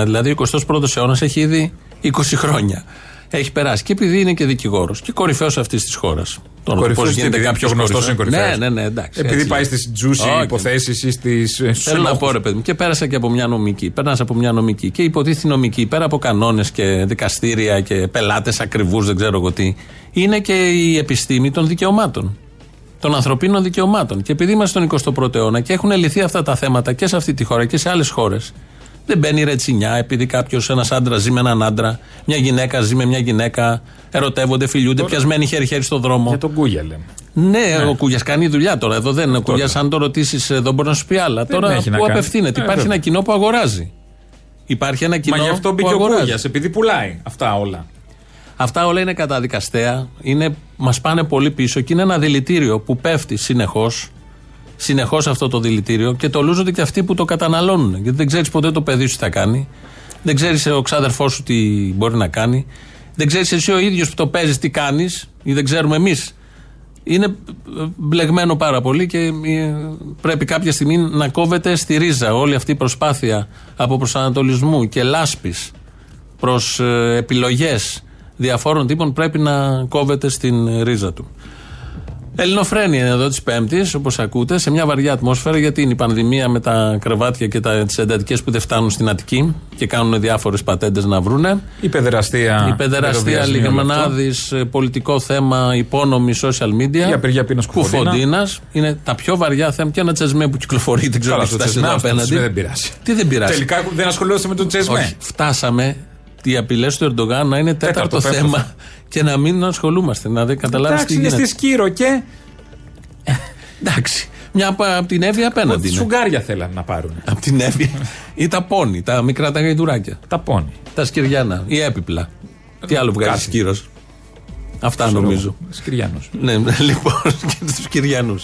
2021, δηλαδή ο 21ο αιώνας έχει ήδη 20 χρόνια. Έχει περάσει. Και επειδή είναι και δικηγόρος και κορυφαίος αυτής της χώρας. Κορυφαίος και επειδή πιο γνωστός είναι κορυφαίος; Ναι, ναι, ναι, εντάξει. Επειδή έτσι πάει είναι. στις τζούσι Όχι. υποθέσεις ή στις. Θέλω να πω, ρε παιδί μου, και πέρασα και από μια νομική. Πέρνα από μια νομική. Και υποτίθεται νομική, πέρα από κανόνες και δικαστήρια και πελάτες ακριβούς, δεν ξέρω εγώ τι, είναι και η επιστήμη των δικαιωμάτων. Των ανθρωπίνων δικαιωμάτων. Και επειδή είμαστε στον 21ο αιώνα και έχουν λυθεί αυτά τα θέματα και σε αυτή τη χώρα και σε άλλες χώρες, δεν μπαίνει ρετσινιά επειδή κάποιος, ένας άντρα ζει με έναν άντρα, μια γυναίκα ζει με μια γυναίκα, ερωτεύονται, φιλιούνται, πιασμένοι χέρι-χέρι στο δρόμο. Για τον Κούγια λέμε. Ναι, ο Κούγιας κάνει δουλειά τώρα. Εδώ δεν είναι ο Κούγιας. Αν το ρωτήσεις εδώ, μπορεί να σου πει άλλα. Δεν τώρα έχει να που κάνει. απευθύνεται. Ε, Υπάρχει βέβαια. ένα κοινό που αγοράζει. Υπάρχει ένα κοινό Μα γι' αυτό που μπήκε ο αγοράζει. Κούγιας, επειδή πουλάει αυτά όλα. Αυτά όλα είναι καταδικαστέα. Είναι, μας πάνε πολύ πίσω και είναι ένα δηλητήριο που πέφτει συνεχώς Συνεχώς αυτό το δηλητήριο και το λούζονται και αυτοί που το καταναλώνουν. Γιατί δεν ξέρεις ποτέ το παιδί σου τι θα κάνει. Δεν ξέρεις ο ξάδερφός σου τι μπορεί να κάνει. Δεν ξέρεις εσύ ο ίδιος που το παίζεις τι κάνεις ή δεν ξέρουμε εμείς. Είναι ε, μπλεγμένο πάρα πολύ και ε, πρέπει κάποια στιγμή να κόβεται στη ρίζα όλη αυτή η προσπάθεια από προσανατολισμού και λάσπης προς ε, επιλογές διαφόρων τύπων πρέπει να κόβεται στην ρίζα του. Ελληνοφρένεια είναι εδώ της Πέμπτης, όπως ακούτε, σε μια βαριά ατμόσφαιρα γιατί είναι η πανδημία με τα κρεβάτια και τις εντατικές που δεν φτάνουν στην Αττική και κάνουν διάφορες πατέντες να βρούνε. Η παιδεραστία. Η παιδεραστία μεροβιασμοί, όλο αυτό. Λιγμανάδη, πολιτικό θέμα, υπόνομη social media. Η απεργία πείνας Κουφοντίνα. Κουφοντίνα. Είναι τα πιο βαριά θέματα. Και ένα τσεσμέ που κυκλοφορεί, δεν ξέρω Καλά, τι το φτάσει τσεσμέ, εδώ αυτό το απέναντι. τσεσμέ δεν πειράζει. Τι δεν πειράζει. Τελικά δεν ασχολιόμαστε με τον Τσεσμέ. Όχι, φτάσαμε οι απειλές του Ερντογάν να είναι τέταρτο, Τέταρτο, πέμπτο θέμα και να μην ασχολούμαστε. Να δεν καταλάβεις τι Εντάξει, είναι γίνεται. στη Σκύρο και. Εντάξει. Μια από, από την Εύη απέναντι. είναι. Σουγκάρια θέλανε να πάρουν. Από την Εύη. ή τα πόνι, τα μικρά τα γαϊδουράκια. Τα πόνι. Τα σκυριάνα ή έπιπλα. Τι άλλο βγάζει Κάτι. σκύρος. Αυτά νομίζω. Σκυριάνος. Ναι, λοιπόν, και τους Κυριανού.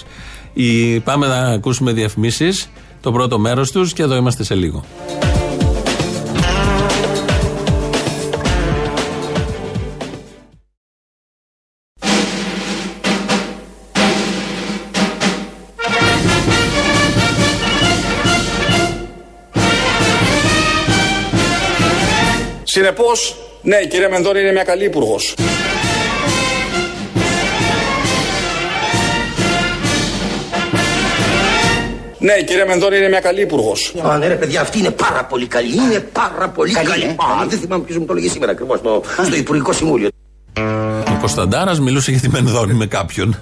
Πάμε να ακούσουμε διαφημίσεις, το πρώτο μέρος τους και εδώ είμαστε σε λίγο. Συνεπώ, ναι, η κυρία Μενδώνη είναι μια καλή υπουργός. Ναι, η κυρία Μενδώνη είναι μια καλή υπουργός. Α, ναι, ρε παιδιά, αυτή είναι πάρα πολύ καλή. Είναι πάρα πολύ καλή. ε, Α, δεν θυμάμαι ποιος μου το έλεγε σήμερα ακριβώς στο, στο Υπουργικό Συμβούλιο. Ο Κωνσταντάρας μιλούσε για τη Μενδόνη με κάποιον.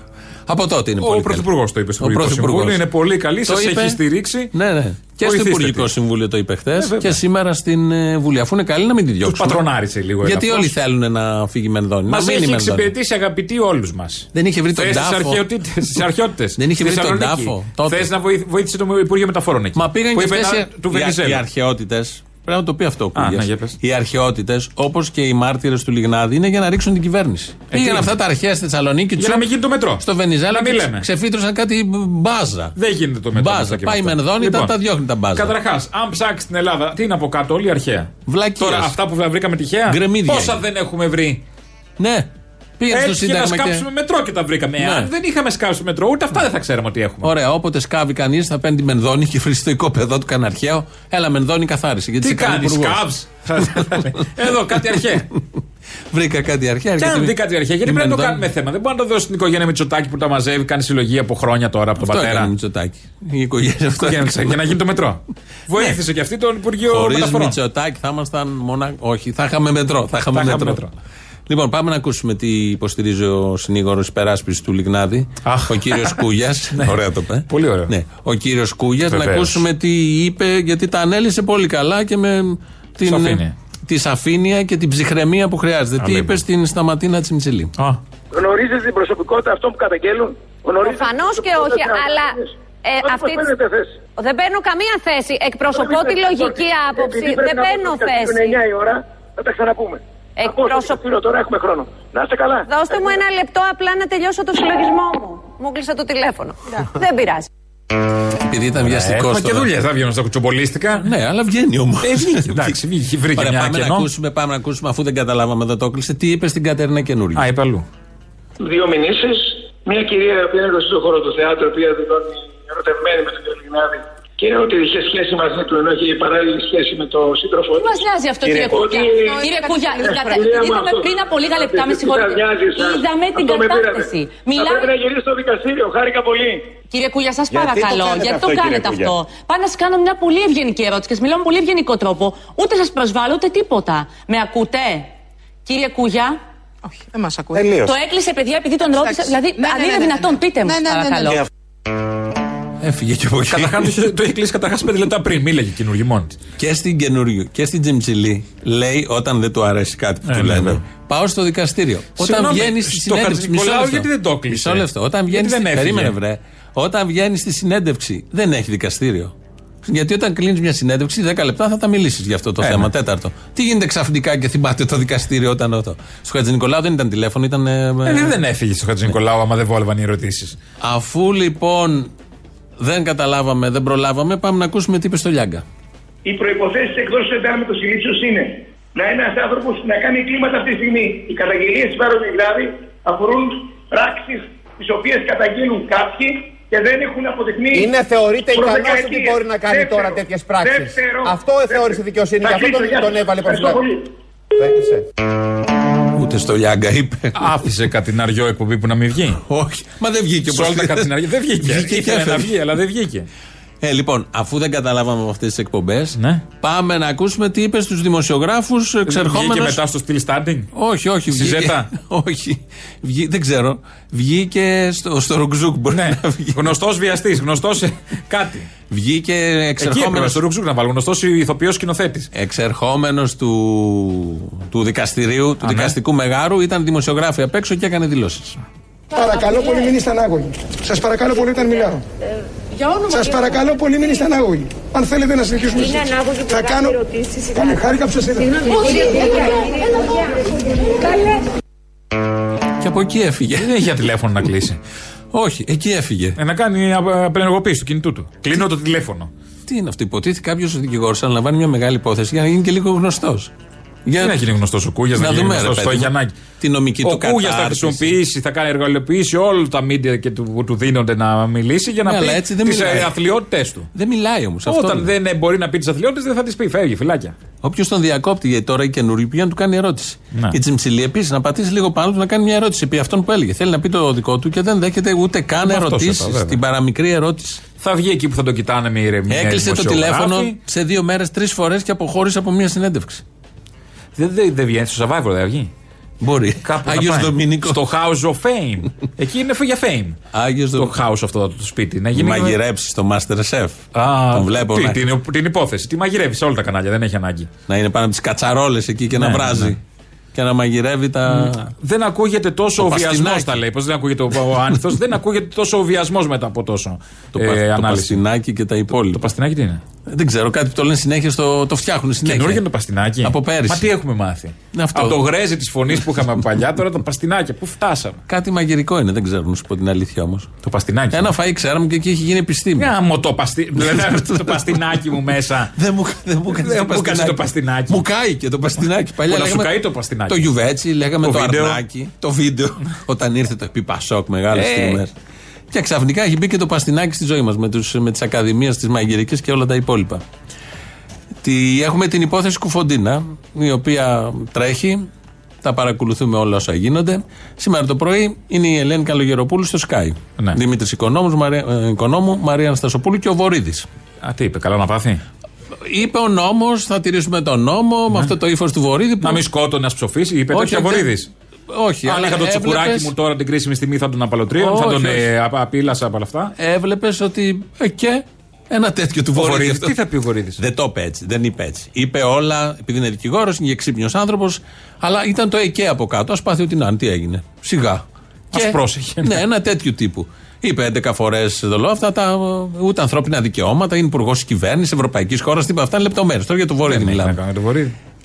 Από τότε είναι Ο πολύ καλή. Πρωθυπουργό το είπε στο Ο Υπουργικό Πρωθυπουργός. Συμβούλιο. Είναι πολύ καλή, Το σα είπε- έχει στηρίξει. Ναι, ναι. Και στο Βοηθήστε Υπουργικό τη. Συμβούλιο το είπε χθες βέβαια. και σήμερα στην ε, Βουλή. Αφού είναι καλή, να μην τη Τους διώξουμε. πατρονάρισε λίγο. Γιατί ελαφρώς. όλοι θέλουν να φύγει η Μενδόνη. Μας να μείνει η έχει Μενδόνη. εξυπηρετήσει αγαπητοί όλους μας. Δεν είχε βρει τον τάφο. Στι αρχαιότητες. Δεν είχε βρει τον τάφο τότε. Θες να βοήθ- βοήθησε το Υπουργείο Μεταφορών εκεί. Μα πήγαν Που και είπε αυτές να- του οι, οι, Βενιζέλου. αρχαιότητες. Πρέπει να το πει αυτό ο Α, Κούγιας. ναι, για πες. Οι αρχαιότητες, όπως και οι μάρτυρες του Λιγνάδη, είναι για να ρίξουν την κυβέρνηση. Πήγαν είναι. αυτά τα αρχαία στη Θεσσαλονίκη, Για τσουπ, να μην γίνει το μετρό. στο Βενιζέλο Να μην και λέμε. ξεφύτρωσαν κάτι μπάζα. Δεν γίνεται το μετρό. Μπάζα. Πάει η Μενδώνη, τα, τα διώχνει τα μπάζα. Καταρχάς, αν ψάξει την Ελλάδα, τι είναι από κάτω, όλη η αρχαία. Βλακίες. Τώρα αυτά που βρήκαμε τυχαία. Γκρεμίδια Πόσα είναι. δεν έχουμε βρει; Ναι. Πήγαν στο Έτυχε να Σύνταγμα και. σκάψουμε μετρό και τα βρήκαμε. Ναι. Αν δεν είχαμε σκάψει μετρό, ούτε αυτά δεν θα ξέραμε ότι έχουμε. Ωραία, όποτε σκάβει κανείς, θα παίρνει τη Μενδώνη και βρει στο οικόπεδο του κανένα αρχαίο. Έλα, Μενδώνη, καθάρισε. Γιατί Τι είσαι καλή κάνεις, υπουργός. σκάβς; Εδώ κάτι αρχαία. Βρήκα κάτι αρχαία. Και αρκετή- αν δει κάτι αρχαία, γιατί η πρέπει να το Μενδώνη- κάνουμε θέμα. Δεν μπορεί να το δώσει στην οικογένεια Μητσοτάκη που τα μαζεύει, κάνει συλλογή από χρόνια τώρα από τον Αυτό έκανε ο πατέρα. Μητσοτάκη. Η οικογένεια αυτό. Οικογένεια Μητσοτάκη, Για να γίνει το μετρό. Βοήθησε και αυτή τον Υπουργείο Χωρίς Μεταφορών. Μητσοτάκη θα ήμασταν μόνο. Όχι, θα είχαμε μετρό. Θα είχαμε Θα είχαμε μετρό. Μετρό. Λοιπόν, πάμε να ακούσουμε τι υποστηρίζει ο συνήγορος υπεράσπισης του Λιγνάδη, Αχ. ο κύριος Κούγιας. Ωραία το είπε. Πολύ ωραίο. Ναι, ο κύριος Κούγιας, να Βεβαίως. ακούσουμε τι είπε, γιατί τα ανέλησε πολύ καλά και με την. Σαφήνεια. Τη σαφήνεια και την ψυχραιμία που χρειάζεται. Τι Αλίμονο. είπε στην Σταματίνα Τσιμιτσιλή. Α, Γνωρίζετε την προσωπικότητα αυτών που καταγγέλουν; Προφανώς και όχι, αλλά ε, αυτή. παίρνετε θέση; Δεν παίρνω καμία θέση. Εκπροσωπώ τη λογική άποψη. Επειδή πρέπει Δεν να παίρνω πούμε ότι θέση. Είναι 9 η ώρα, θα τα ξαναπούμε. Εκπρόσωπο. Φίλο, τώρα έχουμε χρόνο. Να είστε καλά. Δώστε μου ένα λεπτό απλά να τελειώσω το συλλογισμό μου. Μου κλείσα το τηλέφωνο. Δεν πειράζει. Επειδή ήταν βιαστικός. Έχουμε και δουλειές, θα βγαίνουν στα κουτσομπολίστικα. Ναι, αλλά βγαίνει όμως. Ε, βγήκε, εντάξει, βγήκε, βρήκε Ωραία, μια πάμε, να κενό. ακούσουμε, πάμε να ακούσουμε, αφού δεν καταλάβαμε εδώ το κλείσε, τι είπες στην Κατερίνα καινούργια; Α, είπε αλλού. Δύο μηνύσεις. Μια κυρία η οποία εργαζόταν στον χώρο του θεάτρου, η οποία δηλώνει ερωτευμένη με τον κύριο Λιγνάδη και ότι είχε σχέση μαζί του, ενώ είχε παράλληλη σχέση με τον σύντροφό Τι του. μα νοιάζει αυτό, κύριε Κούγια. Κύριε Κούγια, η κατα- είδαμε πριν από λίγα λεπτά, με συγχωρείτε. Είδαμε την κατάσταση. Θα Μιλάμε. πρέπει να γυρίσει στο δικαστήριο. Χάρηκα πολύ. Κύριε Κούγια, σας Γιατί παρακαλώ, το κάνετε γιατί αυτό, το κύριε κάνετε Κούγια; αυτό; Πάω να σας κάνω μια πολύ ευγενική ερώτηση και σας μιλάω με πολύ ευγενικό τρόπο. Ούτε σας προσβάλλω ούτε τίποτα. Με ακούτε, κύριε Κούγια; Όχι, δεν μας ακούει. Το έκλεισε, παιδιά, επειδή τον ρώτησα. Δηλαδή, Ναι, αν ναι, είναι ναι, ναι, δυνατόν, ναι. πείτε μου, Ναι, ναι, ναι, ναι, παρακαλώ. Ναι. Έφυγε και από εκεί. Καταρχάς το έχει κλείσει καταρχάς πέντε λεπτά πριν. Μίλαγε καινούργιο μόνη της. Και στην καινούριο και στην Τζιμψιλή λέει όταν δεν του αρέσει κάτι που Ε, του ναι, λένε. ναι. Πάω στο δικαστήριο. Όταν Συγγνώμη, βγαίνεις στη στο συνέντευξη. Μισό Χατζηνικολάου λεπτό. γιατί δεν το έκλεισε; Μισό λεπτό. Όταν βγαίνεις. Γιατί δεν στη- έφυγε; Περίμενε, βρε. Όταν βγαίνεις στη συνέντευξη δεν έχει δικαστήριο. Γιατί όταν κλείνεις μια συνέντευξη, 10 λεπτά θα τα μιλήσεις για αυτό το Ε, θέμα. ναι. Τέταρτο. Τι γίνεται ξαφνικά και θυμάται το δικαστήριο όταν αυτό. Στο Χατζη Νικολάου δεν ήταν τηλέφωνο, ήταν. ε, Ε, δεν έφυγε στο Χατζη Νικολάου άμα δεν βόλευαν οι ερωτήσεις. Αφού λοιπόν δεν καταλάβαμε, δεν προλάβαμε, πάμε να ακούσουμε τι είπε στο Λιάγκα. Οι προποθέσει εκτός εντάγματο ηλίθιο είναι να είναι ένας άνθρωπος να κάνει κλίματα αυτή τη στιγμή. Οι καταγγελίες της Βάρο δηλαδή αφορούν πράξεις τις οποίες καταγγείλουν κάποιοι και δεν έχουν αποδειχθεί. Είναι θεωρείται προς ικανός δεκαετίες. ότι μπορεί να κάνει Δεύτερο, τώρα τέτοιες πράξεις. δεύτερο, Αυτό θεώρησε η δικαιοσύνη, Θα γι' αυτό κλείσω, τον- γεια τον σας. έβαλε Ευχαριστώ μπροστά. Πολύ. Το έκλεισε. Ούτε στο Λιάγκα είπε. Άφησε κατηναριό εκπομπή που να μην βγει. Όχι. Μα δεν βγήκε Σε όλα τα όπως κατηναριά. Δεν βγήκε. Βγήκε και Ήθελε να έφευγε. βγει, αλλά δεν βγήκε. Ε, λοιπόν, αφού δεν καταλάβαμε από αυτές τις εκπομπές, Ναι. πάμε να ακούσουμε τι είπες στους δημοσιογράφους εξερχόμενος. Βγήκε μετά στο στυλ standing; Όχι, όχι. Στη βγήκε- Ζέτα; όχι. Βγή, δεν ξέρω. Βγήκε στο, στο Ρουκζούκ. Μπορεί Ναι. να βγει. Γνωστός βιαστής, γνωστός κάτι. Βγήκε Εκεί έπρεπε εξερχόμενο. στο ρουξούκ να βάλω. Γνωστός ηθοποιός σκηνοθέτης. Εξερχόμενος του, του δικαστηρίου, του ναι. δικαστικού μεγάρου, ήταν δημοσιογράφοι απ' έξω και έκανε δηλώσεις. Παρακαλώ πολύ μην είστε ανάγωγοι. Σας παρακαλώ πολύ όταν μιλάω. Για όνομα Σας και- παρακαλώ πολύ μην είστε ανάγωγοι. Αν θέλετε να συνεχίσουμε Είναι συζήτηση. ανάγωγοι που Θα κάνουν κάνω... ερωτήσεις. Καλή, χάρηκα που σας είδα. Και από εκεί έφυγε. Δεν έχει τηλέφωνο να κλείσει. όχι, εκεί έφυγε. Ε, να κάνει απ- απενεργοποίηση του κινητού του. Κλείνω το τηλέφωνο. Τι είναι αυτό, υποτίθεται κάποιος δικηγόρος αναλαμβάνει μια μεγάλη υπόθεση για να γίνει και λίγο γνωστός. Για Δεν έχει γίνει γνωστό ο Κούγιας, Να να γίνει δούμε, ρε γνωστό. Το παιδί έχει μου, ανάγκη. τη νομική ο του Κούγιας θα κατάρτιση. χρησιμοποιήσει, θα κάνει εργαλειοποιήσει όλα τα μίντια και του, που του δίνονται να μιλήσει για να Ναι, αλλά πει έτσι δεν τις μιλάει. αθλειότητές του. Δεν μιλάει όμως. Όταν δεν ε, μπορεί να πει τις αθλειότητες, δεν θα τις πει. Φεύγει, φυλάκια. Όποιος τον διακόπτει, γιατί τώρα οι καινούργοι πήγαν να του κάνει ερώτηση. Ναι. Η Τσιμψιλή επίσης να πατήσει λίγο πάνω του να κάνει μια ερώτηση επί αυτόν που έλεγε. Θέλει να πει το δικό του και δεν δέχεται ούτε καν Μα αυτός ερωτήσεις. είπα, βέβαια. Την παραμικρή ερώτηση. Θα βγει εκεί που θα το κοιτάνε με ηρεμία. οι Έκλεισε το δημοσιογράφοι. τηλέφωνο σε δύο μέρες τρεις φορές και αποχώρησε από μια συνέντευξη. Δεν δεν- δεν βγαίνει στο survivor, δεν βγει. Μπορεί. Κάπου να Άγιος πάει. Δομήνικο. Στο House of Fame. Εκεί είναι για fame. Άγιος Το house αυτό το σπίτι. Να γίνει. Μαγειρέψεις στο Masterchef. Α, Τον βλέπω τι, να- την, την υπόθεση. Τι μαγειρεύεις σε όλα τα κανάλια, δεν έχει ανάγκη. Να είναι πάνω από τις κατσαρόλες εκεί και να Ναι, βράζει. ναι. Και να μαγειρεύει τα. Δεν ακούγεται τόσο Το ο βιασμό, παστινάκι. τα λέει. Πώς δεν ακούγεται ο, ο άνηθος, δεν ακούγεται τόσο ο βιασμό μετά από τόσο. Το, ε, πα- το ανάλυση. παστινάκι και τα υπόλοιπα. Το παστινάκι τι είναι; Δεν ξέρω, κάτι που το λένε συνέχεια στο. Το φτιάχνουν συνέχεια. Καινούργιο είναι το παστινάκι. Από πέρυσι. Μα τι έχουμε μάθει; Ναι, αυτό. Από το γρέζι της φωνής που είχαμε από παλιά, τώρα το παστινάκι. Πού φτάσαμε; Κάτι μαγειρικό είναι, δεν ξέρω να σου πω την αλήθεια όμως. Το παστινάκι. Ένα φαΐ ξέραμε και εκεί έχει γίνει επιστήμη. Μια μοτό παστι... δηλαδή, το παστινάκι μου μέσα. Δεν μου, δεν μου κάτσε Δεν μου κάτσε το παστινάκι. Μου κάει και το παστινάκι. Παλιά Που να σου λέγαμε καεί το παστινάκι. Το γιουβέτσι, λέγαμε Το το, βίντεο. αρνάκι, το βίντεο. Όταν ήρθε το επί Πασόκ, μεγάλες Ε. στιγμές. Και ξαφνικά έχει μπει και το παστινάκι στη ζωή μας με, τους- με τις ακαδημίες, τις μαγειρικές και όλα τα υπόλοιπα. Τι, έχουμε την υπόθεση Κουφοντίνα, η οποία τρέχει. Τα παρακολουθούμε όλα όσα γίνονται. Σήμερα το πρωί είναι η Ελένη Καλογεροπούλου στο Sky. Ναι. Δημήτρης Οικονόμους, Μαρία, ε, Οικονόμου, Μαρία Αναστασοπούλου και ο Βορύδης. Α, τι είπε, καλά να πάθει; Είπε ο νόμος, θα τηρήσουμε τον νόμο, με αυτό το ύφος του Βορύδη. Που... Ναι. Να μην σκότωνε, να ψοφήσει, είπε Όχι, τέτοια δεν- βορύδης. Όχι, Αν αλλά είχα το τσουκουράκι έβλεπες- μου τώρα την κρίσιμη στιγμή θα τον απαλωτρίω, θα Όχι, τον όχι. ε, απα- απείλασα από όλα αυτά. Έβλεπες ότι. Ε, και ένα τέτοιο του Ο Βορύδη. Βορύδης, αυτό. τι θα πει ο Βορύδης; Δεν το είπε έτσι. Δεν είπε έτσι. Είπε όλα, επειδή είναι δικηγόρος, είναι ξύπνιο άνθρωπος, αλλά ήταν το ΕΚΕ από κάτω. Α πάθει ότι να είναι, τι έγινε. Σιγά. Ας πρόσεχε, ναι. Ναι, ένα τέτοιο τύπου. Είπε 11 φορές εδώ αυτά τα ε, ούτε ανθρώπινα δικαιώματα, είναι υπουργός της κυβέρνησης, ευρωπαϊκής χώρας, τίποτα. Αυτά είναι λεπτομέρειες. Τώρα για το Βορύδη Δεν έχει μιλάμε.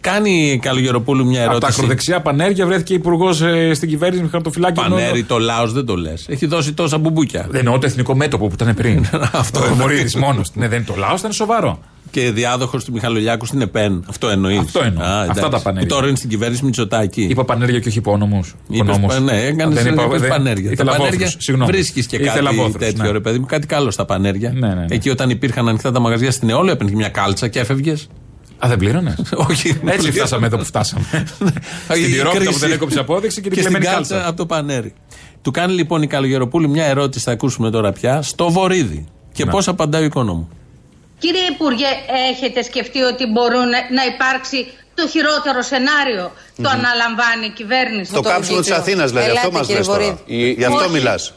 Να κάνει το Βορύδη. Κάνει η Καλογεροπούλου μια Από τα ερώτηση; ακροδεξιά πανέργεια βρέθηκε υπουργός στην κυβέρνηση με χαρτοφυλάκι. Πανέρι, το λαό δεν το λες. Έχει δώσει τόσα μπουμπούκια. Δεν εννοώ το εθνικό μέτωπο που ήταν πριν. Αυτό ο Μωρίδης μόνος. Ναι, δεν είναι το λαό, ήταν σοβαρό. Και διάδοχος του Μιχαλολιάκου στην ΕΠΕΝ. Αυτό εννοείς; Αυτό εννοώ. Αυτά τα πανέρια. Που τώρα είναι στην κυβέρνηση Μητσοτάκη. Είπα πανέργεια και όχι υπόνομους. Είπες, πα- ναι, έκανες πανέργεια. Τα Ήθελα πανέργεια βόθρους, συγγνώμη. βρίσκεις και Ήθελα κάτι βόθρους, τέτοιο, ναι. ρε παιδί μου, κάτι καλό στα πανέρια. Ναι, ναι, ναι. Εκεί όταν υπήρχαν ανοιχτά τα μαγαζιά στην Εόλο, έπαιρνε και μια κάλτσα και έφευγες. Α, δεν πλήρωνες; Όχι. Έτσι φτάσαμε εδώ που φτάσαμε. Στην πυρόπιτα που δεν έκοψε απόδειξη και την στην κλεμμένη κάλτσα κάλτσα. από το πανέρι. Του κάνει λοιπόν η Καλογεροπούλη μια ερώτηση, θα ακούσουμε τώρα πια, στο Βορύδι. Και Ναι. πώς απαντάει ο οικονόμου. Κύριε Υπουργέ, έχετε σκεφτεί ότι μπορούν να υπάρξει το χειρότερο σενάριο; Το αναλαμβάνει η κυβέρνηση. Το κάψιμο της Αθήνας, δηλαδή. Ελάτε, αυτό μας κύριε λες τώρα. Βορύδη. Η- Γι' αυτό Όχι. μιλάς.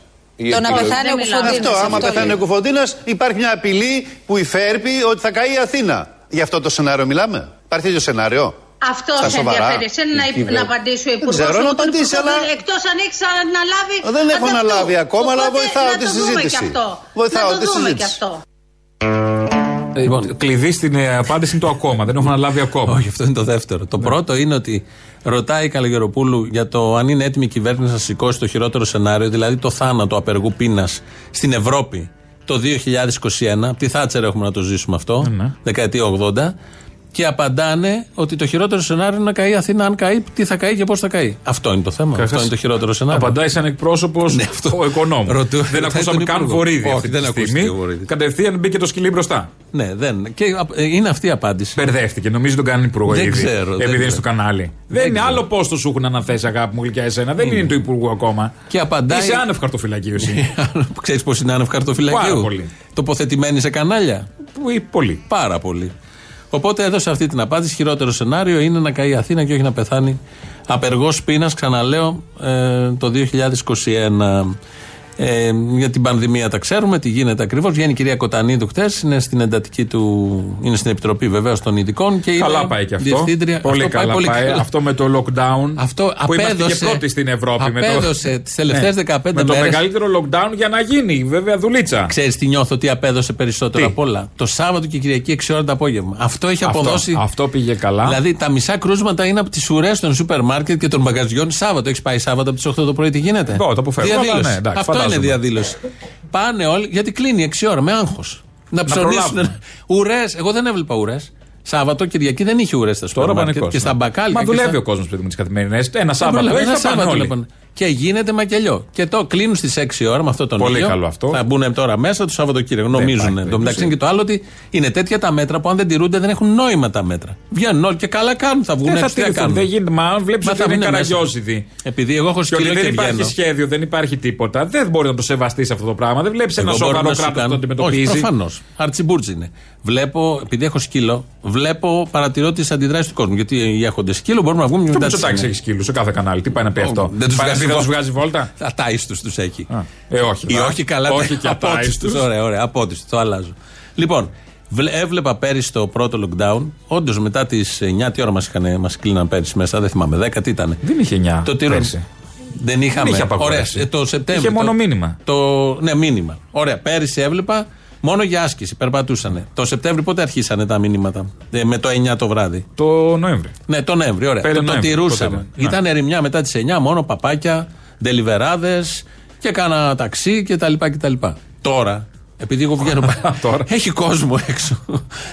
Το να πεθάνει ο Κουφοντίνας, Αυτό, άμα αυτό πεθάνει λέει. ο Κουφοντίνας, υπάρχει μια απειλή που υφέρπει ότι θα καεί η Αθήνα. Γι' αυτό το σενάριο μιλάμε. Υπάρχει τέτοιο σενάριο. Αυτό Στα σε σοβαρά. ενδιαφέρει εσένα να, Η κυβέρνηση. να απαντήσει ο Δεν Υπουργός. ξέρω να απαντήσει, αλλά- Εκτός αν έχει αναλάβει. Δεν έχω ανταυτού. αναλάβει ακόμα, αλλά Οπότε, βοηθάω να τη το δούμε συζήτηση. και αυτό. Βοηθάω να τη το δούμε και συζήτηση. αυτό. Λοιπόν, κλειδί στην ε, απάντηση είναι το ακόμα. Δεν έχουμε αναλάβει ακόμα. Όχι, αυτό είναι το δεύτερο. Το πρώτο είναι ότι ρωτάει η Καλογεροπούλου για το αν είναι έτοιμη η κυβέρνηση να σηκώσει το χειρότερο σενάριο, δηλαδή το θάνατο απεργού πείνας στην Ευρώπη το 2021. Από τη Θάτσερ έχουμε να το ζήσουμε αυτό, δεκαετία 80. Και απαντάνε ότι το χειρότερο σενάριο είναι να καεί η Αθήνα. Αν καεί, τι θα καεί και πώς θα καεί. Αυτό είναι το θέμα. Καταρχάς, Αυτό είναι το χειρότερο σενάριο. Απαντάει σαν εκπρόσωπος ο οικονόμου. Ρωτού- δεν ρωτάει ακούσαμε τον καν Υπουργό. βορίδι Όχι, αυτή δεν τη ακούστηκε στιγμή. ο Βορύδης. Κατευθείαν μπήκε το σκυλί μπροστά. Ναι, δεν. Και ε, είναι αυτή η απάντηση. Μπερδεύτηκε. Νομίζω τον κάνει υπουργό Δεν ήδη. ξέρω, δεν Επειδή είναι ξέρω. στο κανάλι. Δεν είναι ξέρω. άλλο πόστο σου έχουν αναθέσει αγάπη μου γλυκιά εσένα. Δεν είναι του υπουργού ακόμα. Και απαντάει. Είσαι άνευ χαρτοφυλακίου εσύ. Ξέρεις πώς είναι άνευ χαρτοφυλακίου; Πάρα πολύ. Τοποθετημένοι σε κανάλια; Πολύ. Πάρα πολύ. Οπότε έδωσε αυτή την απάντηση. Χειρότερο σενάριο είναι να καεί η Αθήνα και όχι να πεθάνει απεργός πείνας, ξαναλέω, ε, το 2021. Ε, για την πανδημία τα ξέρουμε, τι γίνεται ακριβώς. Βγαίνει η κυρία Κοτανίδου χτες, είναι στην εντατική του. είναι στην επιτροπή βεβαίω των ειδικών. Και Καλά είναι πάει και αυτό. διευθύντρια. Πολύ Αυτό πάει καλά πολύ πάει. καλά. Αυτό με το lockdown. Αυτό που είμαστε και απέδωσε- πρώτοι στην Ευρώπη. με το- απέδωσε τις τελευταίες 15 Με το μέρες. μεγαλύτερο lockdown για να γίνει. Βέβαια δουλίτσα. Ξέρεις τι νιώθω ότι απέδωσε περισσότερο Τι; απ' όλα. Το Σάββατο και Κυριακή 6 ώρα το απόγευμα. Αυτό έχει Αυτό, αποδώσει. αυτό πήγε καλά. Δηλαδή τα μισά κρούσματα είναι από τις ουρές των σούπερ μάρκετ και των μαγαζιών Σάββατο. Έχεις πάει Σάββατο από τις 8 το πρωί, τι γίνεται; Εγώ το αποφεύγω, αλλά Διαδήλωση. ναι, εντάξει, Αυτό φαντάζομαι. είναι διαδήλωση. Πάνε όλοι, γιατί κλείνει 6 ώρα με άγχος. Να ψωνίσουν. προλάβουμε. Ουρές. Εγώ δεν έβλεπα ουρές. Σάββατο, Κυριακή δεν είχε ουρές στα σούπερ Τώρα μάρκετ πανικό. και στα μπακάλια. Μα και δουλεύει στα- ο κόσμος παιδί με τι καθημερινέ. Ένα δεν Σάββατο προλαβαίνω, έχει ένα θα πάνε Σάββατο όλοι. λοιπόν. Και γίνεται μακελιό. Και το κλείνουν στις 6 ώρα με αυτό τον Πολύ ήλιο. καλό αυτό. Θα μπουν τώρα μέσα το Σαββατοκύριακο. Νομίζουν. υπάρχει Εν τω μεταξύ είναι και το άλλο ότι είναι τέτοια τα μέτρα που αν δεν τηρούνται δεν έχουν νόημα τα μέτρα. Βγαίνουν όλοι και καλά κάνουν. Θα βγουν Δεν θα έξω. τι να τηρηθούν. κάνουν. Δεν γίνεται. Μα αν βλέπεις Μα ότι θα είναι βγουν μέσα. καραγκιόζιδη. Επειδή εγώ έχω Και ότι σκύλο δεν και υπάρχει βγαίνω. σχέδιο, δεν υπάρχει τίποτα. Δεν μπορεί να το σεβαστείς αυτό το πράγμα. Δεν βλέπεις ένα Εγώ μπορώ σοβαρό να σου κράτος που κάνω- το αντιμετωπίζει. Όχι, προφανώς. Αρτσιμπούρτζ είναι. Βλέπω, επειδή έχω σκύλο, βλέπω, παρατηρώ τις αντιδράσεις του κόσμου. Γιατί οι έχοντες σκύλο μπορούμε να βγούμε Και ο μετά τις Μητσοτάκης εννιά. έχει σκύλους σε κάθε κανάλι. Τι πάει να πει αυτό; Δεν τους Πάει να βγάζει, πει, δεν τους βόλτα; βγάζει βόλτα. Ατάιστου τους έχει. Ε, όχι. Ή δα. όχι καλά. Όχι και απότιστους. ατάιστους. Ωραία, ωραία. Απότιστου. Το αλλάζω. Λοιπόν, βλέ- έβλεπα πέρυσι το πρώτο lockdown. Όντως μετά τις 9 τι ώρα μας μας κλείναν πέρυσι μέσα. Δεν θυμάμαι. 10 τι ήταν. Δεν είχε 9 Το τυρό. πέρσι. Δεν είχαμε. είχε Ωραία. απαγόρευση. ε, Το Σεπτέμβριο. Είχε μόνο το- μήνυμα. Το, ναι, μήνυμα. Ωραία. Πέρυσι έβλεπα μόνο για άσκηση. Περπατούσανε. Το Σεπτέμβριο πότε αρχίσανε τα μήνυματα. Ε, με το 9 το βράδυ. Το Νοέμβρη. Ναι, το Νοέμβρη, ωραία. Πέντε Το, το Νοέμβρη, τηρούσαμε. πότε ήταν. Ήταν ερημιά μετά τις 9, μόνο παπάκια, ντελιβεράδες και κάνα ταξί κτλ. κτλ. Τώρα, επειδή εγώ βγαίνω. Τώρα. έχει κόσμο έξω.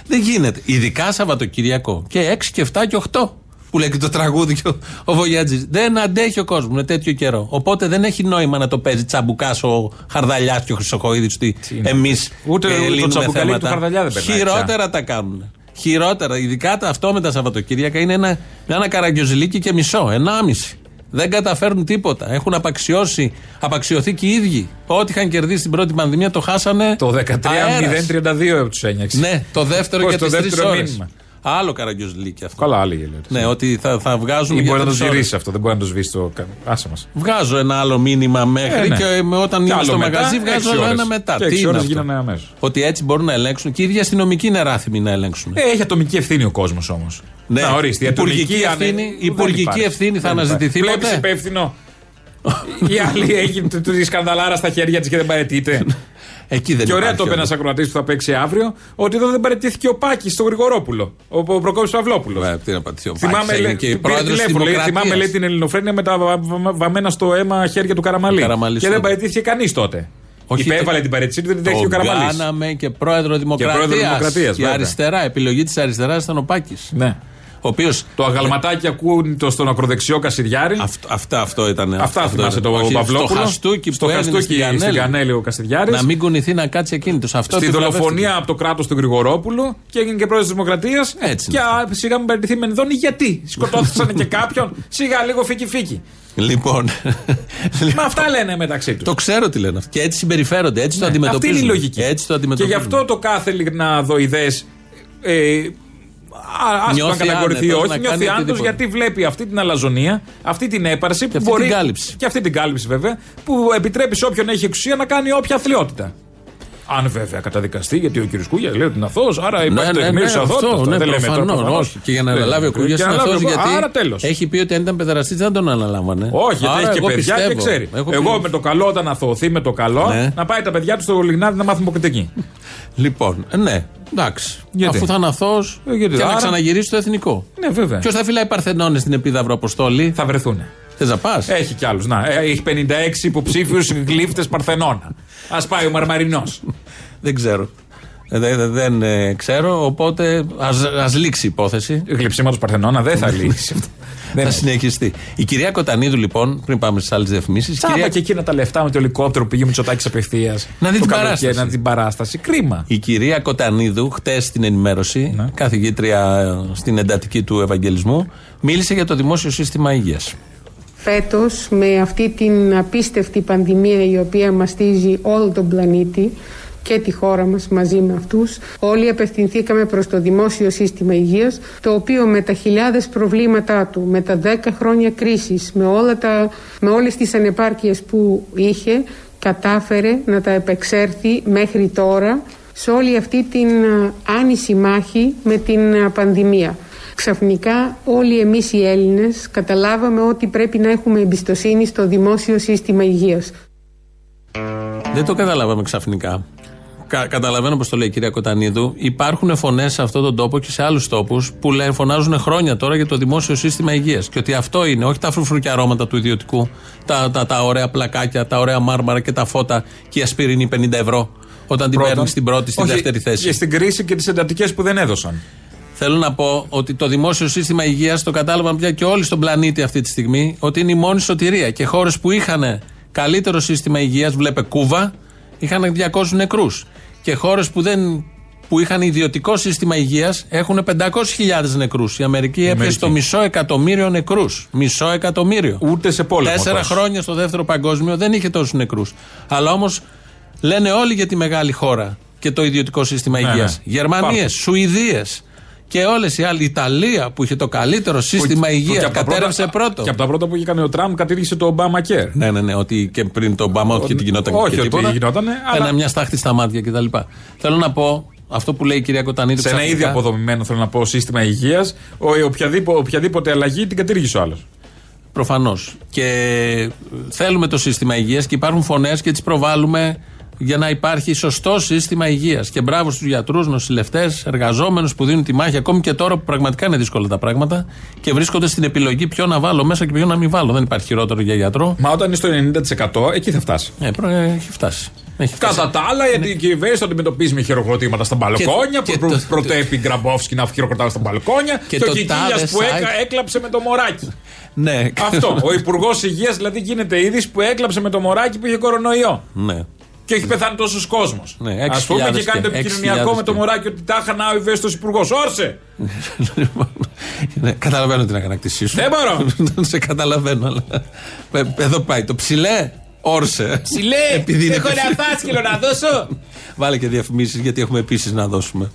Δεν γίνεται. Ειδικά Σαββατοκυριακό. Και 6 και 7 και 8. Που λέει και το τραγούδι και ο, ο Βογιάτζης. Δεν αντέχει ο κόσμος με τέτοιο καιρό. Οπότε δεν έχει νόημα να το παίζει τσαμπουκάς ο Χαρδαλιάς και ο Χρυσοκοίδη ότι είναι. εμείς Ούτε- ούτε το τσαμπουκαλί του Χαρδαλιά δεν περνάει Χειρότερα τα κάνουν. Χειρότερα. Ειδικά τα αυτό με τα Σαββατοκύριακα είναι ένα, ένα καραγκιόζηλίκι και μισό. Ενάμιση. Δεν καταφέρνουν τίποτα. Έχουν απαξιώσει, απαξιωθεί και οι ίδιοι. Ό,τι είχαν κερδίσει την πρώτη πανδημία το χάσανε. Το αέρας. 13-0-32 τους ένιξε. Ναι, το δεύτερο Πώς για το τις τρεις δεύτερο ώρες. Μήνυμα. Άλλο καραγκιόζηλίκι αυτό. Καλά, άλλη γελία. Ναι, ότι θα, θα βγάζουμε. Ή για μπορεί να το τρεις ώρες. ζηρίσει αυτό, δεν μπορεί να το σβήσει το. Άσε μα. Βγάζω ένα άλλο μήνυμα μέχρι Ε, ναι. και με- όταν Κι είμαι άλλο στο μετά, μαγαζί έξι βγάζω άλλο ώρες. ένα μετά. Και Τι έξι είναι ώρες αυτό? γίνανε αμέσως. Ότι έτσι μπορούν να ελέγξουν και οι ίδιοι αστυνομικοί είναι ράθιμοι να ελέγξουν. Ε, έχει ατομική ευθύνη ο κόσμο όμω. Ναι. Να ορίστε. η Υπουργική ατομική ευθύνη- ανε- η υπουργική δεν υπάρχει. ευθύνη θα Δεν αναζητηθεί υπάρχει. Βλέπεις ποτέ? υπεύθυνο. Η άλλη έχει του- του- τη σκανδαλάρα στα χέρια τη και δεν παρετείται. Εκεί δεν και ωραία υπάρχει το είπε όμως. ένας ακροατής που θα παίξει αύριο, ότι εδώ δεν παρετήθηκε ο Πάκης στο Γρηγορόπουλο. Ο, ο Προκόπης Παυλόπουλος. Ε, τι να πατήσει ο Θυμάμαι, Πάκης, λέει, είναι και πήρε πρόεδρος της τηλέφωνο, λέει, Δημοκρατίας. θυμάμαι λέει, την ελληνοφρένεια με τα βα- βα- βαμμένα στο αίμα χέρια του Καραμαλή. Καραμαλής και δεν τότε. παρετήθηκε κανείς τότε. Όχι, Υπέβαλε το- την παρέτησή του, δεν την δέχτηκε ο Τον Καραμαλής. κάναμε και πρόεδρο Δημοκρατία. πρόεδρο Δημοκρατίας, Η βέβαια. αριστερά, επιλογή της αριστεράς ήταν ο Πάκης. Ναι. Ο οποίος. Το αγαλματάκι ακούνε στον ακροδεξιό Κασιδιάρη. Αυτά, αυτό ήταν. Αυτά αυτό θυμάσαι ήταν. το Όχι, Παυλόπουλο. Στο χαστούκι στο που έδινε χαστούκι στην Κανέλη. στην Κανέλη ο Κασιδιάρης. Να μην κουνηθεί να κάτσει εκείνο. Αυτό Στη του δολοφονία από το κράτος του Γρηγορόπουλου και έγινε και πρόεδρος της Δημοκρατίας. Έτσι Και α, σιγά μην παραιτηθεί Μενδώνη. Γιατί; Σκοτώθησαν και κάποιον. Σιγά λίγο φίκι φίκι. Λοιπόν. Μα αυτά λένε μεταξύ τους. το ξέρω τι λένε. αυτοί. Και έτσι συμπεριφέρονται. Έτσι το Αυτή αντιμετωπίζουν. είναι η λογική. Έτσι το και αντιμετωπίζουν. γι' αυτό το κάθε λιγναδοειδέ. Ε, Άσχημα Νιώθει αν καταγορηθεί ή άνετος να όχι, κάνει νιώθει άνετος οτιδήποτε. γιατί βλέπει αυτή την αλαζονία, αυτή την έπαρση που αυτή μπορεί. την κάλυψη. Και αυτή την κάλυψη βέβαια, που επιτρέπει σε όποιον έχει εξουσία να κάνει όποια αθλειότητα. Αν βέβαια καταδικαστεί, γιατί ο κ. Κούγια λέει ότι είναι αθώος, άρα υπάρχει το ναι, εκμήρυση ναι, αθώότητα. αυτό, ναι, δεν λέμε τώρα προφανώς, προφανώς. όχι. Και για να Ναι. αναλάβει ο Κούγιας Και είναι να αθώος αναλάβει ο- γιατί Άρα τέλος. έχει πει ότι αν ήταν παιδεραστής δεν τον αναλάμβανε. Όχι, γιατί Άρα έχει και εγώ παιδιά και πιστεύω. ξέρει. Έχω Εγώ πει- με το καλό, όταν αθωωωθεί με το καλό, Ναι. να πάει τα παιδιά του στο Λιγνάδι να μάθουν υποκριτική. Λοιπόν, ε, ναι, εντάξει. Γιατί; Αφού θα είναι αθώος Ε, γιατί, και να άρα- ξαναγυρίσει το εθνικό. Ναι, βέβαια. Ποιος θα φυλάει Παρθενώνες στην Επίδαυρο Αποστόλη; Θα βρεθούν. Θες να πας; Έχει κι άλλους. Να, ε, έχει 56 υποψήφιους γλύφτες Παρθενώνα. Α πάει ο Μαρμαρινός. Δεν ξέρω. Ε, δε- δε- δεν ε, ξέρω, οπότε ας λήξει η υπόθεση. Γλυψίματο Παρθενώνα δεν θα λύσει αυτό. θα συνεχιστεί. Η κυρία Κοτανίδου, λοιπόν, πριν πάμε στις άλλες διαφημίσεις. Τσάμπα Κυρία... και εκείνα τα λεφτά με το ελικόπτερο που πήγε με τσοτάκι απευθείας. Να δει την παράσταση. Να δει την παράσταση. Κρίμα. Η κυρία Κοτανίδου, χτες στην ενημέρωση, Ναι. καθηγήτρια ε, στην εντατική του Ευαγγελισμού, μίλησε για το δημόσιο σύστημα υγείας. Φέτος με αυτή την απίστευτη πανδημία η οποία μαστίζει όλο τον πλανήτη και τη χώρα μας μαζί με αυτούς όλοι απευθυνθήκαμε προς το δημόσιο σύστημα υγείας το οποίο με τα χιλιάδες προβλήματά του, με τα δέκα χρόνια κρίσης, με, όλα τα, με όλες τις ανεπάρκειες που είχε κατάφερε να τα επεξέρθει μέχρι τώρα σε όλη αυτή την α, άνηση μάχη με την α, πανδημία. Ξαφνικά όλοι εμείς οι Έλληνες καταλάβαμε ότι πρέπει να έχουμε εμπιστοσύνη στο δημόσιο σύστημα υγείας. Δεν το καταλάβαμε ξαφνικά. Κα, καταλαβαίνω πώ το λέει η κυρία Κοτανίδου. Υπάρχουν φωνές σε αυτόν τον τόπο και σε άλλους τόπους που λένε, φωνάζουν χρόνια τώρα για το δημόσιο σύστημα υγείας. Και ότι αυτό είναι, όχι τα φρουφρούκια αρώματα του ιδιωτικού, τα, τα, τα ωραία πλακάκια, τα ωραία μάρμαρα και τα φώτα και η ασπιρίνη 50 ευρώ. Όταν την Πρώτον. παίρνεις στην πρώτη, στη Όχι, δεύτερη θέση. Και στην κρίση και τις εντατικές που δεν έδωσαν. Θέλω να πω ότι το δημόσιο σύστημα υγείας το κατάλαβαν πια και όλοι στον πλανήτη αυτή τη στιγμή ότι είναι η μόνη σωτηρία. Και χώρες που είχαν καλύτερο σύστημα υγείας, βλέπε Κούβα, είχαν 200 νεκρούς. Και χώρες που, δεν, που είχαν ιδιωτικό σύστημα υγείας έχουν 500.000 νεκρούς. Η Αμερική έπιασε Αμερική. το μισό εκατομμύριο νεκρούς. Μισό εκατομμύριο. Ούτε σε πόλεμο. Τέσσερα τόσο. χρόνια στο δεύτερο παγκόσμιο δεν είχε τόσους νεκρούς. Αλλά όμως λένε όλοι για τη μεγάλη χώρα και το ιδιωτικό σύστημα Ναι, υγείας. ναι. Γερμανίες, Υπάρχουν. Σουηδίες και όλες οι άλλοι. Η Ιταλία που είχε το καλύτερο σύστημα Που- που και υγείας από τα κατέρευσε πρώτα- πρώτο. Και από τα πρώτα που είχε κάνει ο Τραμπ κατήργησε το Obama Care. Ναι, ναι, ναι, ότι και πριν το Ομπάμα, όχι ότι γινόταν όχι και ότι τίποτα. γινότανε, Ένα αλλά- μια στάχτη στα μάτια κτλ. Θέλω να πω αυτό που λέει η κυρία Κοτανίδου. Σε ένα ξαφνικά. ήδη αποδομημένο, θέλω να πω, σύστημα υγείας, οποιαδήποτε, οποιαδήποτε αλλαγή την κατήργησε ο άλλος. Προφανώς. Και θέλουμε το σύστημα υγείας και υπάρχουν φωνές και τις προβάλλουμε για να υπάρχει σωστό σύστημα υγείας. Και μπράβο στους γιατρούς, νοσηλευτές, εργαζόμενους που δίνουν τη μάχη, ακόμη και τώρα που πραγματικά είναι δύσκολα τα πράγματα και βρίσκονται στην επιλογή ποιο να βάλω μέσα και ποιο να μην βάλω. Δεν υπάρχει χειρότερο για γιατρό. Μα όταν είναι στο 90% εκεί θα φτάσει. Ε, προ- ε, έχει φτάσει. Έχει φτάσει. Κατά τα άλλα, γιατί η κυβέρνηση το αντιμετωπίζει με χειροκροτήματα στα μπαλκόνια, και που το- προτέπει Γκραμπόφσκι να χειροκροτάει στα μπαλκόνια, Και και, το ο Κικίλιας τάδες που site. έκα- έκλαψε με το μωράκι. Ναι. Αυτό. Ο Υπουργός Υγείας δηλαδή γίνεται είδης που έκλαψε με το μωράκι που είχε κορονοϊό. Ναι. Και έχει πεθάνει τόσος κόσμος. Ναι, Α 6.000 πούμε και κάνει το και- επικοινωνιακό 6.000 με το και- μωράκι ότι τα είχα ο ευαίσθητο υπουργός. Όρσε! Ναι, καταλαβαίνω την αγανακτησή σου. Δεν μπορώ. Σε καταλαβαίνω, αλλά. Ε, Εδώ πάει το ψηλέ. Όρσε. Ψηλέ! Επειδή είναι Έχω ψηλέ. ένα φάσκελο να δώσω! Βάλε και διαφημίσεις γιατί έχουμε επίσης να δώσουμε.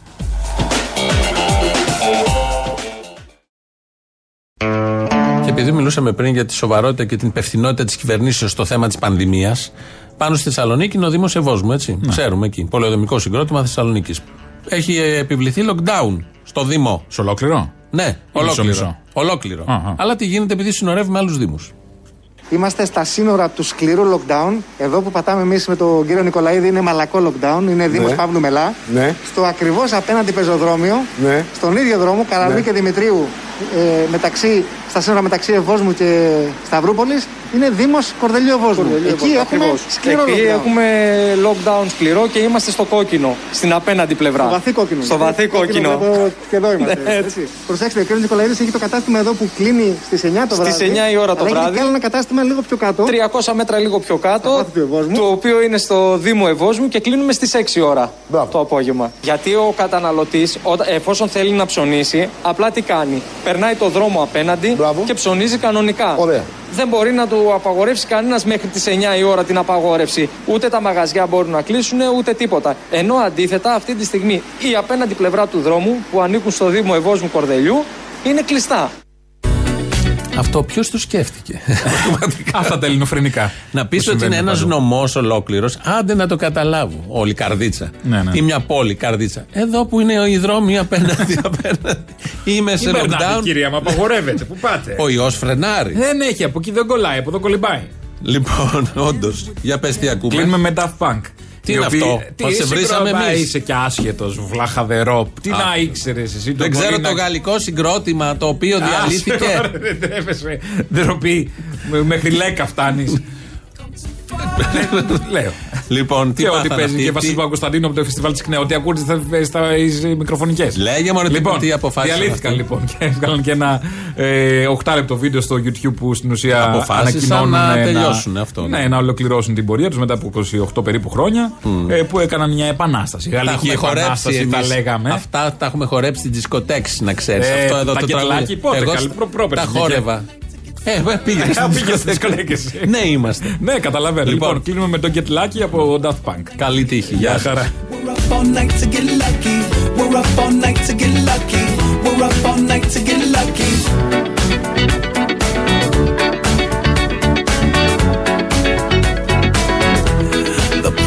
Και επειδή μιλούσαμε πριν για τη σοβαρότητα και την υπευθυνότητα της κυβερνήσεως στο θέμα της πανδημίας, πάνω στη Θεσσαλονίκη είναι ο Δήμος Ευόσμου, έτσι. Ξέρουμε εκεί. Πολεοδομικό συγκρότημα Θεσσαλονίκης. Έχει ε, επιβληθεί lockdown στο Δήμο. Σε ολόκληρο; Ναι, Ή ολόκληρο. μισό-μισό. Ολόκληρο. Αχα. Αλλά τι γίνεται επειδή συνορεύει με άλλους Δήμους. Είμαστε στα σύνορα του σκληρού lockdown. Εδώ που πατάμε εμείς με τον κύριο Νικολαίδη είναι μαλακό lockdown. Είναι Δήμος Ναι. Παύλου Μελά. Ναι. Στο ακριβώς απέναντι πεζοδρόμιο, Ναι. στον ίδιο δρόμο, Καραβή Ναι. και Δημητρίου, ε, μεταξύ, στα σύνορα μεταξύ Ευόσμου και Σταυρούπολης, είναι Δήμος Κορδελίου Ευόσμου. Κορδελίου Εκεί Ευόσμου, έχουμε ακριβώς. σκληρό Εκεί lockdown. έχουμε lockdown σκληρό και είμαστε στο κόκκινο, στην απέναντι πλευρά. Στο βαθύ κόκκινο. Στο βαθύ κόκκινο. βλέπω Και εδώ είμαστε. Ναι, έτσι. Προσέξτε, ο κ. Νικολαίδης έχει το κατάστημα εδώ που κλείνει στις 9 το βράδυ. Στις 9 η ώρα το αλλά έχει βράδυ. και άλλο ένα κατάστημα λίγο πιο κάτω. 300 μέτρα λίγο πιο κάτω, του το οποίο είναι στο Δήμο Ευόσμου και κλείνουμε στις 6 ώρα το απόγευμα. Γιατί ο καταναλωτής, όταν- εφόσον θέλει να ψωνίσει, απλά τι κάνει. Περνάει το δρόμο απέναντι και ψωνίζει κανονικά. Δεν μπορεί να του απαγορεύσει κανένας μέχρι τις 9 η ώρα την απαγόρευση. Ούτε τα μαγαζιά μπορούν να κλείσουν, ούτε τίποτα. Ενώ αντίθετα, αυτή τη στιγμή η απέναντι πλευρά του δρόμου που ανήκουν στο Δήμο Ευόσμου Κορδελιού είναι κλειστά. Αυτό ποιος το σκέφτηκε; Αυτά τα ελληνοφρενικά. Να πεις που ότι είναι συμβαίνουν ένας παντού. νομός ολόκληρος, άντε να το καταλάβω. Όλη καρδίτσα. Ναι, ναι. Ή μια πόλη καρδίτσα. Εδώ που είναι οι δρόμοι απέναντι, απέναντι. Είμαι σε Μην περνάτε, lockdown. κυρία, μου απαγορεύεται. Πού πάτε. Ο ιός φρενάρει. Δεν έχει, από εκεί δεν κολλάει, από εδώ κολυμπάει. Λοιπόν, όντως. Για πες τι ακούμε. Κλείνουμε με Daft Punk. Τι Οι είναι οποίοι- αυτό, Τι μας σε εσύ, βρήσαμε μπρο, εμείς. Είσαι και άσχετος, βλαχαδερό. Τι Α. να ήξερες εσύ. Δεν ξέρω το γαλλικό συγκρότημα το οποίο διαλύθηκε. Δεν τρέπεσαι. Ντροπή. Με- Μέχρι λέκα φτάνεις. Λέω. Λοιπόν, τι και ότι πάθανε παίζει αυτοί, και τι- Βασίλη Παγκοσταντίνο από το φεστιβάλ της ΚΝΕ. Ότι ακούτε στα, στα μικροφωνικές. Λέγε μωρέ, τι- λοιπόν, τι αποφάσισαν Διαλύθηκαν αυτοί. λοιπόν και έβγαλαν και ένα ε, 8 λεπτό βίντεο στο YouTube που στην ουσία Αποφάσισαν ανακοινώνουν να ένα- τελειώσουν αυτό, ναι. Ναι, να ολοκληρώσουν την πορεία τους μετά από 28 περίπου χρόνια ε, που έκαναν μια επανάσταση. Τα Γαλλική έχουμε χορέψει επανάσταση θα εμείς. λέγαμε. Αυτά τα έχουμε χορέψει στην δισκοτέξ, να ξέρεις. Ε, Αυτό εδώ τα το κετλάκι τραγούδι. πότε, Εγώ καλή, στα- προ- πρόπερση τα βγήκε. χόρευα. Ε, ε, πήγες. Ε, πήγες στις κολέγε. Ναι, είμαστε. Ναι, καταλαβαίνω. Λοιπόν, λοιπόν. κλείνουμε με το Get Lucky από Daft Punk. Καλή τύχη. Γεια χαρά.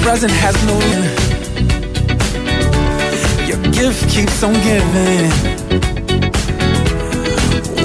present has